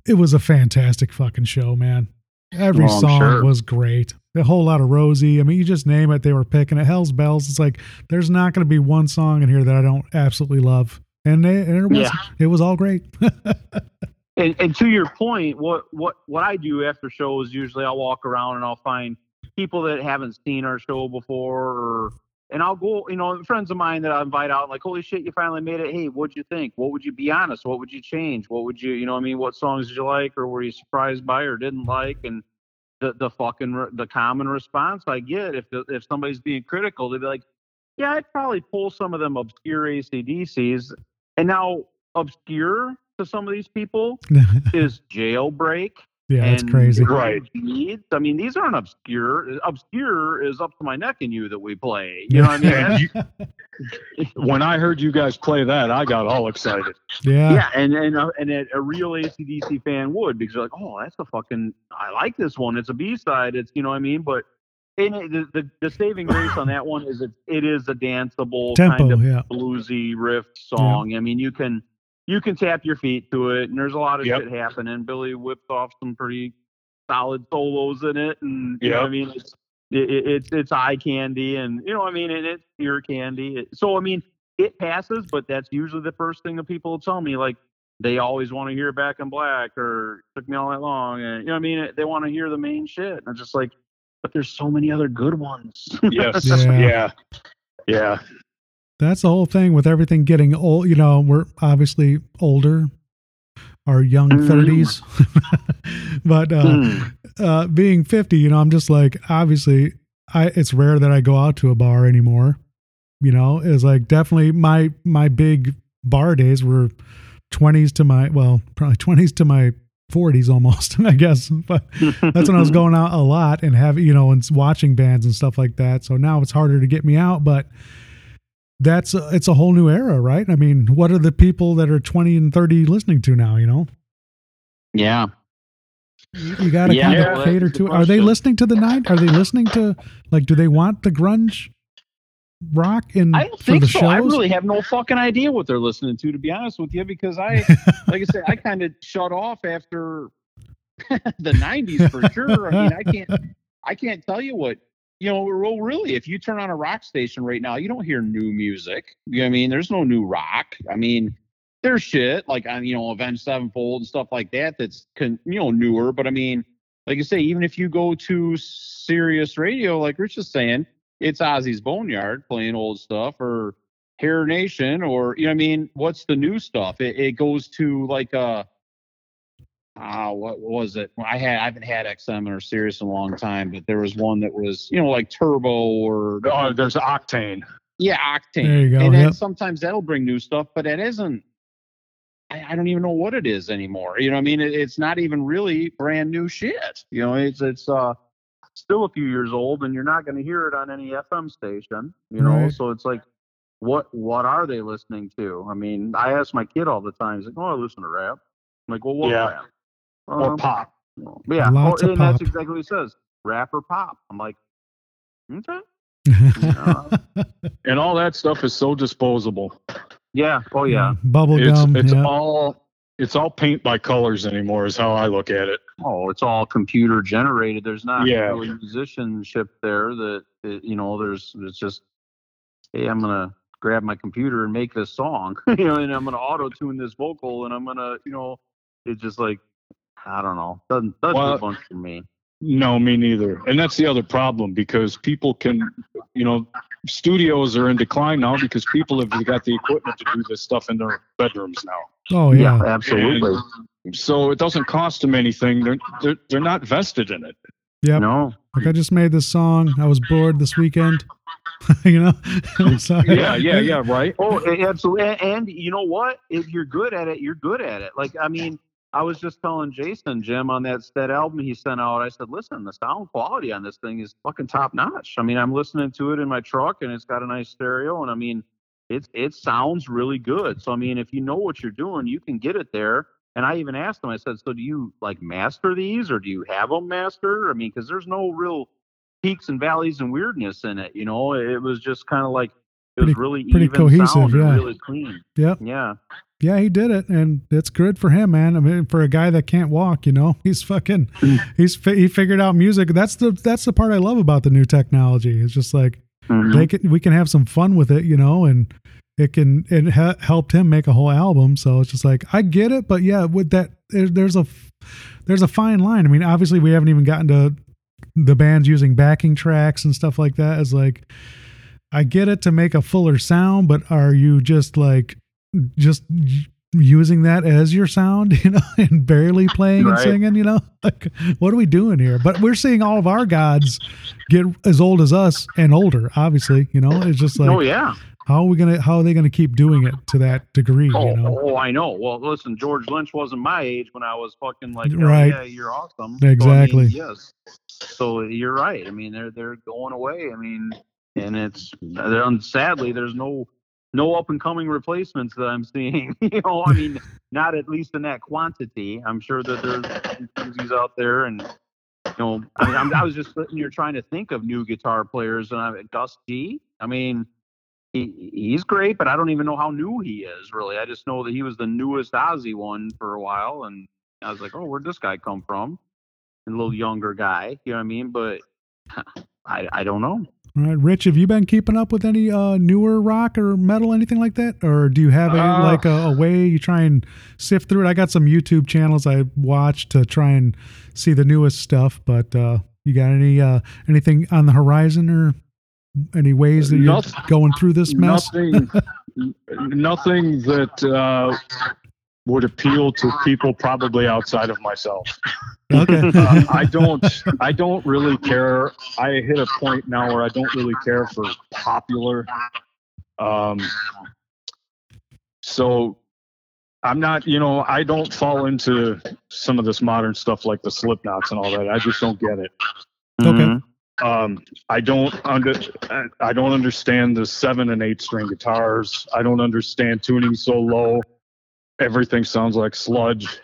it was a fantastic fucking show, man. Every Oh, song sure. was great. A whole lot of Rosie. I mean, you just name it, they were picking it. Hell's Bells. It's like there's not going to be one song in here that I don't absolutely love, and, they, and it was Yeah. it was all great. [laughs] And, and to your point, what what what I do after shows usually I'll walk around and I'll find people that haven't seen our show before, or and I'll go, you know, friends of mine that I invite out, like, holy shit, you finally made it. Hey, what'd you think? What would you be honest? What would you change? What would you, you know, I mean, what songs did you like, or were you surprised by, or didn't like? And the the fucking re- the common response I get if the, if somebody's being critical, they'd be like, yeah, I'd probably pull some of them obscure ACDCs. And now obscure to some of these people [laughs] is jailbreak Yeah, that's crazy. Right. Beats, I mean, these aren't obscure. Obscure is up to my neck in you that we play. You know what I mean? You- [laughs] when I heard you guys play that, I got all excited. yeah. yeah, and and uh, and a, a real ACDC fan would because you're like, oh, that's a fucking. I like this one. It's a B side. It's you know what I mean. But and it, the, the the saving grace on that one is it it is a danceable Tempo, kind of yeah. bluesy riff song. I mean, you can you can tap your feet to it, and there's a lot of Yep. shit happening. Billy whipped off some pretty solid solos in it, and you know what I mean. It's it, it- it's it's eye candy, and you know what I mean, and it's ear candy. It- so I mean, it passes, but that's usually the first thing that people will tell me, like. They always want to hear Back in Black or Shook Me All Night Long, and you know what I mean. They want to hear the main shit. And I'm just like, but there's so many other good ones. Yes. Yeah. yeah. Yeah. That's the whole thing with everything getting old. You know, we're obviously older, our young Mm. 30s. [laughs] but uh, Hmm. uh, being 50, you know, I'm just like, obviously, I it's rare that I go out to a bar anymore. You know, it's like definitely my my big bar days were 20s to my well, probably [laughs] 20s to my 40s almost, [laughs] I guess. But that's when I was going out a lot and having, you know, and watching bands and stuff like that. So now it's harder to get me out, but that's a, it's a whole new era, right? I mean, what are the people that are 20 and 30 listening to now, you know? yeah. You got to Yeah, kind of cater to Are they listening to the night? Are they listening to like do they want the grunge rock in I don't for think the so. shows? I really have no fucking idea what they're listening to, to be honest with you, because I, [laughs] like I said, I kind of shut off after [laughs] the '90s for sure. I mean, I can't, I can't tell you what you know. Well, really, if you turn on a rock station right now, you don't hear new music. You know what I mean? There's no new rock. I mean, there's shit like you know Avenged Sevenfold and stuff like that. That's con, you know newer, but I mean, like you say, even if you go to Sirius Radio, like Rich is saying, it's Ozzy's Boneyard playing old stuff or Hair Nation or you know I mean what's the new stuff it, it goes to like uh uh what was it I had I haven't had XM or Sirius in a long time but there was one that was you know like Turbo or Oh, there's Octane. yeah Octane There you go, and yep. sometimes that'll bring new stuff but it isn't I, I don't even know what it is anymore you know what I mean it, it's not even really brand new shit you know it's it's uh still a few years old and you're not going to hear it on any FM station, you know? Right. So it's like, what, what are they listening to? I mean, I ask my kid all the time, he's like, oh, I listen to rap. I'm like, well, what Yeah. rap? Or Um, pop. Yeah. Lots oh, of and that's exactly what he says. Rap or pop. I'm like, okay. [laughs] And all that stuff is so disposable. Yeah. Oh yeah. Bubble It's gum. it's yeah. all it's all paint by colors anymore is how I look at it. Oh, it's all computer generated. There's not Yeah. really musicianship there that, it, you know, there's, it's just, hey, I'm going to grab my computer and make this song, [laughs] you know, and I'm going to auto tune this vocal and I'm going to, you know, it's just like, I don't know. Doesn't, doesn't Well- do much for me. No, me neither. And that's the other problem because people can, you know, studios are in decline now because people have got the equipment to do this stuff in their bedrooms now. oh yeah. absolutely. So it doesn't cost them anything. They're they're, they're not vested in it. Yep. No. Like I just made this song. I was bored this weekend. [laughs] you know? [laughs] So- Yeah, yeah, yeah, right. Oh, absolutely. And, and you know what? If you're good at it, you're good at it. Like, I mean, I was just telling Jason, Jim, on that that album he sent out. I said, listen, the sound quality on this thing is fucking top notch. I mean, I'm listening to it in my truck, and it's got a nice stereo, and I mean, it's it sounds really good. So I mean, if you know what you're doing, you can get it there. And I even asked him. I said, so do you like master these, or do you have them master? I mean, because there's no real peaks and valleys and weirdness in it. You know, it was just kind of like it was Pretty- really pretty even cohesive, sound yeah. really clean. Yep. Yeah. Yeah, he did it, and it's good for him, man. I mean, for a guy that can't walk, you know, [laughs] he's fucking, he's fi- he figured out music. That's the that's the part I love about the new technology. It's just like Mhm. they can we can have some fun with it, you know, and it can it ha- helped him make a whole album. So it's just like I get it, but yeah, with that there, there's a there's a fine line. I mean, obviously we haven't even gotten to the bands using backing tracks and stuff like that. It's like I get it to make a fuller sound, but are you just like just using that as your sound, [laughs] you know, and barely playing and singing, you know? Like, what are we doing here? But we're seeing all of our gods get as old as us and older, obviously, you know? It's just oh, like, oh yeah. how are we going to, how are they going to keep doing it to that degree, Oh, you know? Oh, oh, I know. Well, listen, George Lynch wasn't my age when I was fucking like, hell Right. yeah, you're awesome. So, I mean, Exactly. yes. So you're right. I mean, they're they're going away. I mean, and it's sadly there's no no up and coming replacements that I'm seeing. [laughs] you know, I mean, not at least in that quantity. I'm sure that there's enthusiasts out there, and you know, I mean, I was just sitting here trying to think of new guitar players, and I Gus G. I mean. He, he's great, but I don't even know how new he is really. I just know that he was the newest Ozzy one for a while, and I was like, "Oh, where'd this guy come from?" And a little younger guy, you know what I mean? But I I don't know. All right, Rich, have you been keeping up with any uh, newer rock or metal, anything like that, or do you have a, Uh, like a, a way you try and sift through it? I got some YouTube channels I watch to try and see the newest stuff, but uh, you got any uh, anything on the horizon or any ways that you're Noth- going through this mess? Nothing, [laughs] nothing that uh, would appeal to people probably outside of myself. Okay, Uh, [laughs] I don't. I don't really care. I hit a point now where I don't really care for popular. Um, so I'm not. You know, I don't fall into some of this modern stuff like the Slipknots and all that. I just don't get it. Okay. Mhm. Um, I don't under. I don't understand the seven and eight string guitars. I don't understand tuning so low. Everything sounds like sludge,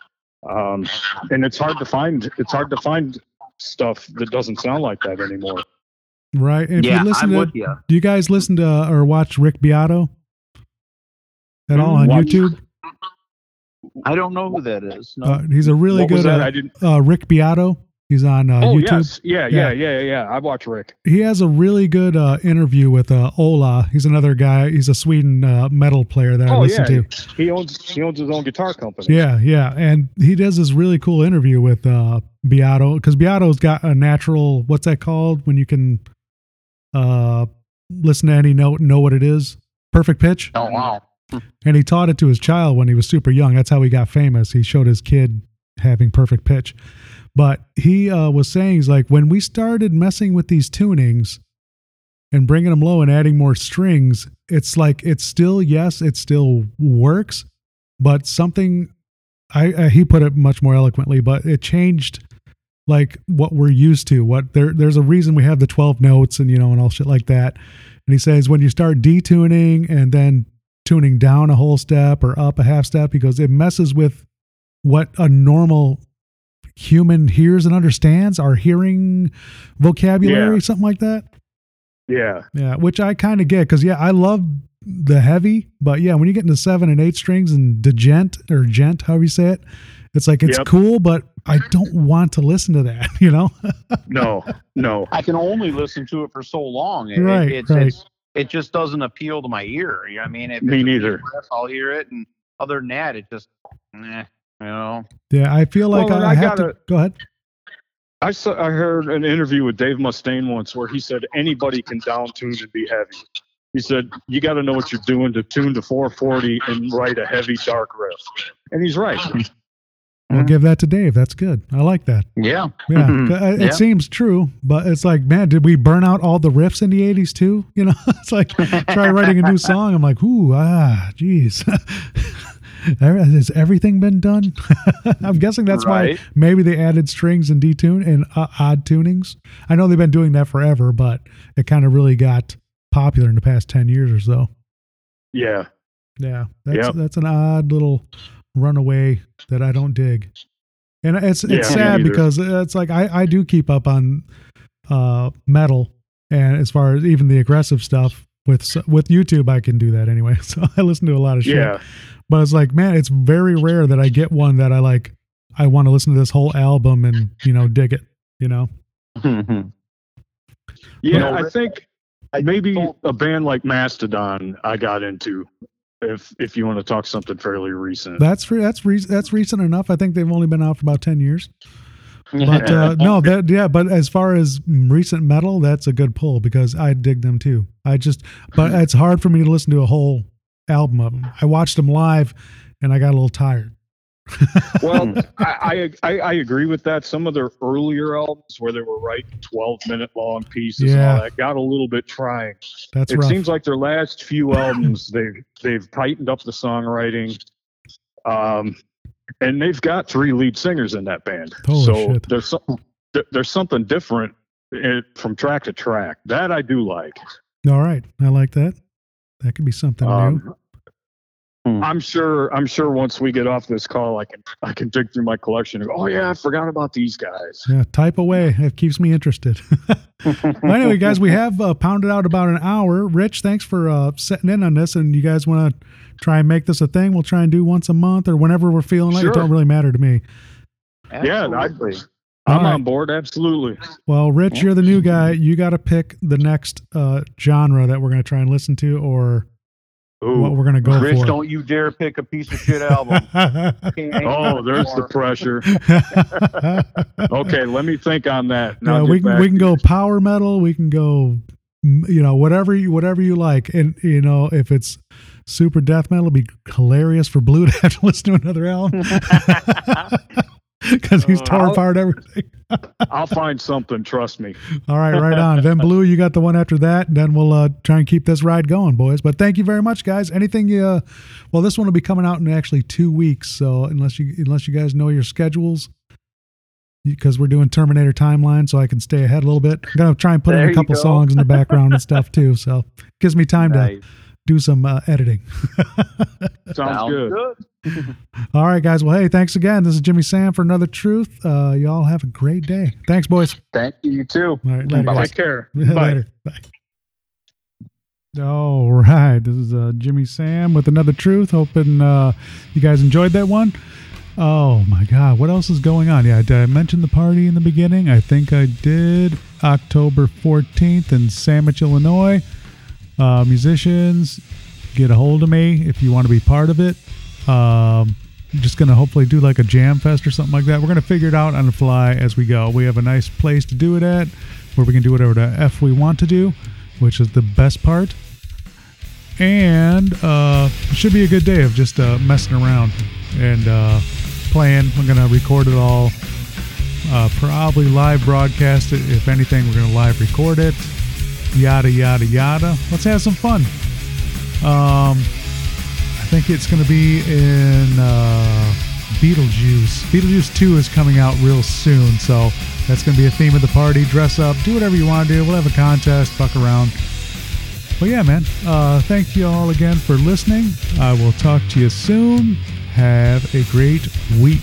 um, and it's hard to find. It's hard to find stuff that doesn't sound like that anymore. right. And if yeah, you listen I'm to, with you. do you guys listen to or watch Rick Beato at all on Watch- YouTube? I don't know who that is. No. Uh, he's a really what was good that? uh, I didn't. uh, Rick Beato. He's on uh, oh YouTube. yes, yeah, Yeah. yeah, yeah, yeah, I watch Rick. he has a really good uh, interview with uh, Ola. He's another guy. He's a Sweden uh, metal player that I Oh listen yeah, to. he owns he owns his own guitar company. Yeah, yeah, and he does this really cool interview with uh, Beato because Beato's got a natural. What's that called when you can uh, listen to any note and know what it is? Perfect pitch. oh wow. And he taught it to his child when he was super young. That's how he got famous. He showed his kid having perfect pitch. But he uh, was saying, he's like, when we started messing with these tunings and bringing them low and adding more strings, it's like, it's still, yes, it still works, but something, I, uh, he put it much more eloquently, but it changed like what we're used to. What there, there's a reason we have the 12 notes and, you know, and all shit like that. And he says, when you start detuning and then tuning down a whole step or up a half step because it messes with what a normal human hears and understands our hearing vocabulary Yeah. something like that Yeah, yeah which i kind of get because yeah i love the heavy but yeah when you get into seven and eight strings and djent or djent however you say it it's like it's Yep. cool but i don't want to listen to that [laughs] you know no, no. I can only listen to it for so long. It, Right, it's, right. it's it just doesn't appeal to my ear. You know what I mean, if Me it's a deep neither. breath, I'll hear it, and other than that, it just, eh, you know. yeah i feel like Well, I, I I have gotta- to go ahead I saw, I heard an interview with Dave Mustaine once where he said anybody can down tune and be heavy. He said you got to know what you're doing to tune to 440 and write a heavy dark riff. And he's right. [laughs] i'll Mhm. give that to dave that's good i like that Yeah. Yeah, Mhm. c- it Yeah. seems true, but it's like, man, did we burn out all the riffs in the '80s too? [laughs] You know, [laughs] it's like try writing a new song. I'm like, ooh, ah, geez, has everything been done? [laughs] I'm guessing that's why maybe they added strings and detune and uh, odd tunings. I know they've been doing that forever, but it kind of really got popular in the past ten years or so. Yeah. Yeah, that's Yep. that's an odd little runaway that I don't dig, and it's Yeah, it's sad because it's like I I do keep up on uh metal, and as far as even the aggressive stuff with with YouTube, I can do that anyway. [laughs] So I listen to a lot of shit, Yeah. but it's like man, it's very rare that I get one that I like. I want to listen to this whole album and you know dig it. You know, [laughs] Yeah. No, I think maybe a band like Mastodon I got into. If if you want to talk something fairly recent. that's re- that's re- that's recent enough. I think they've only been out for about ten years. But uh, no, [laughs] that yeah. But as far as recent metal, that's a good pull because I dig them too. I just, but it's hard for me to listen to a whole album of them. I watched them live, and I got a little tired. [laughs] Well, I, I I agree with that. Some of their earlier albums where they were writing twelve minute long pieces and Yeah. all that got a little bit trying. That's it rough. seems like their last few [clears throat] albums they've they've tightened up the songwriting. Um and they've got three lead singers in that band. Holy so shit. there's something there's something different from track to track. That I do like. All right, I like that. That could be something new. Um, Hmm. I'm sure. I'm sure. Once we get off this call, I can I can dig through my collection and go. Oh yeah, I forgot about these guys. Yeah, type away. It keeps me interested. [laughs] well, anyway, guys, we have uh, pounded out about an hour. Rich, thanks for uh, setting in on this. And you guys want to try and make this a thing? We'll try and do once a month or whenever we're feeling like it. Don't really matter to me. Yeah, I, Absolutely. I'm All right. on board. Absolutely. Well, Rich, you're the new guy. You got to pick the next uh, genre that we're going to try and listen to or Ooh. what we're going to go Rich, for. don't you dare pick a piece of shit album. [laughs] Oh, there's the pressure. [laughs] Okay, let me think on that. and Yeah, we can we can go power metal. We can go, you know, whatever you whatever you like. And you know, if it's super death metal, it'd be hilarious for Blue [laughs] to have to listen to another album [laughs] because he's Uh, tore apart everything. [laughs] I'll find something. Trust me. All right, right on. then Blue, you got the one after that. And then we'll uh, try and keep this ride going, boys. But thank you very much, guys. Anything you, uh, well, this one will be coming out in actually two weeks. So unless you unless you guys know your schedules. Because we're doing Terminator timeline, so I can stay ahead a little bit. I'm gonna try and put in a couple songs in the background and stuff too, so gives me time to Nice. Do some uh, editing. [laughs] Sounds, Sounds good. Good. [laughs] All right, guys. Well, hey, thanks again. This is Jimmy Sam for another Truth. Uh, y'all have a great day. Thanks, boys. Thank you, you too. All right, later. guys. Take care. [laughs] Bye. Later. Bye. All right. This is uh, Jimmy Sam with another truth. Hoping uh, you guys enjoyed that one. Oh my God. What else is going on? Yeah, did I mention the party in the beginning? I think I did. October 14th in Sandwich, Illinois. Uh, musicians, get a hold of me if you want to be part of it. Um, I'm just going to hopefully do like a jam fest or something like that. We're going to figure it out on the fly as we go. We have a nice place to do it at where we can do whatever the F we want to do, which is the best part. And uh, it should be a good day of just uh, messing around and uh, playing. We're going to record it all, uh, probably live broadcast it. If anything, we're going to live record it. Yada, yada, yada. Let's have some fun. Um, I think it's going to be in uh, Beetlejuice. Beetlejuice 2 is coming out real soon, so that's going to be a theme of the party. Dress up, do whatever you want to do. We'll have a contest, fuck around. But yeah, man, uh, thank you all again for listening. I will talk to you soon. Have a great week.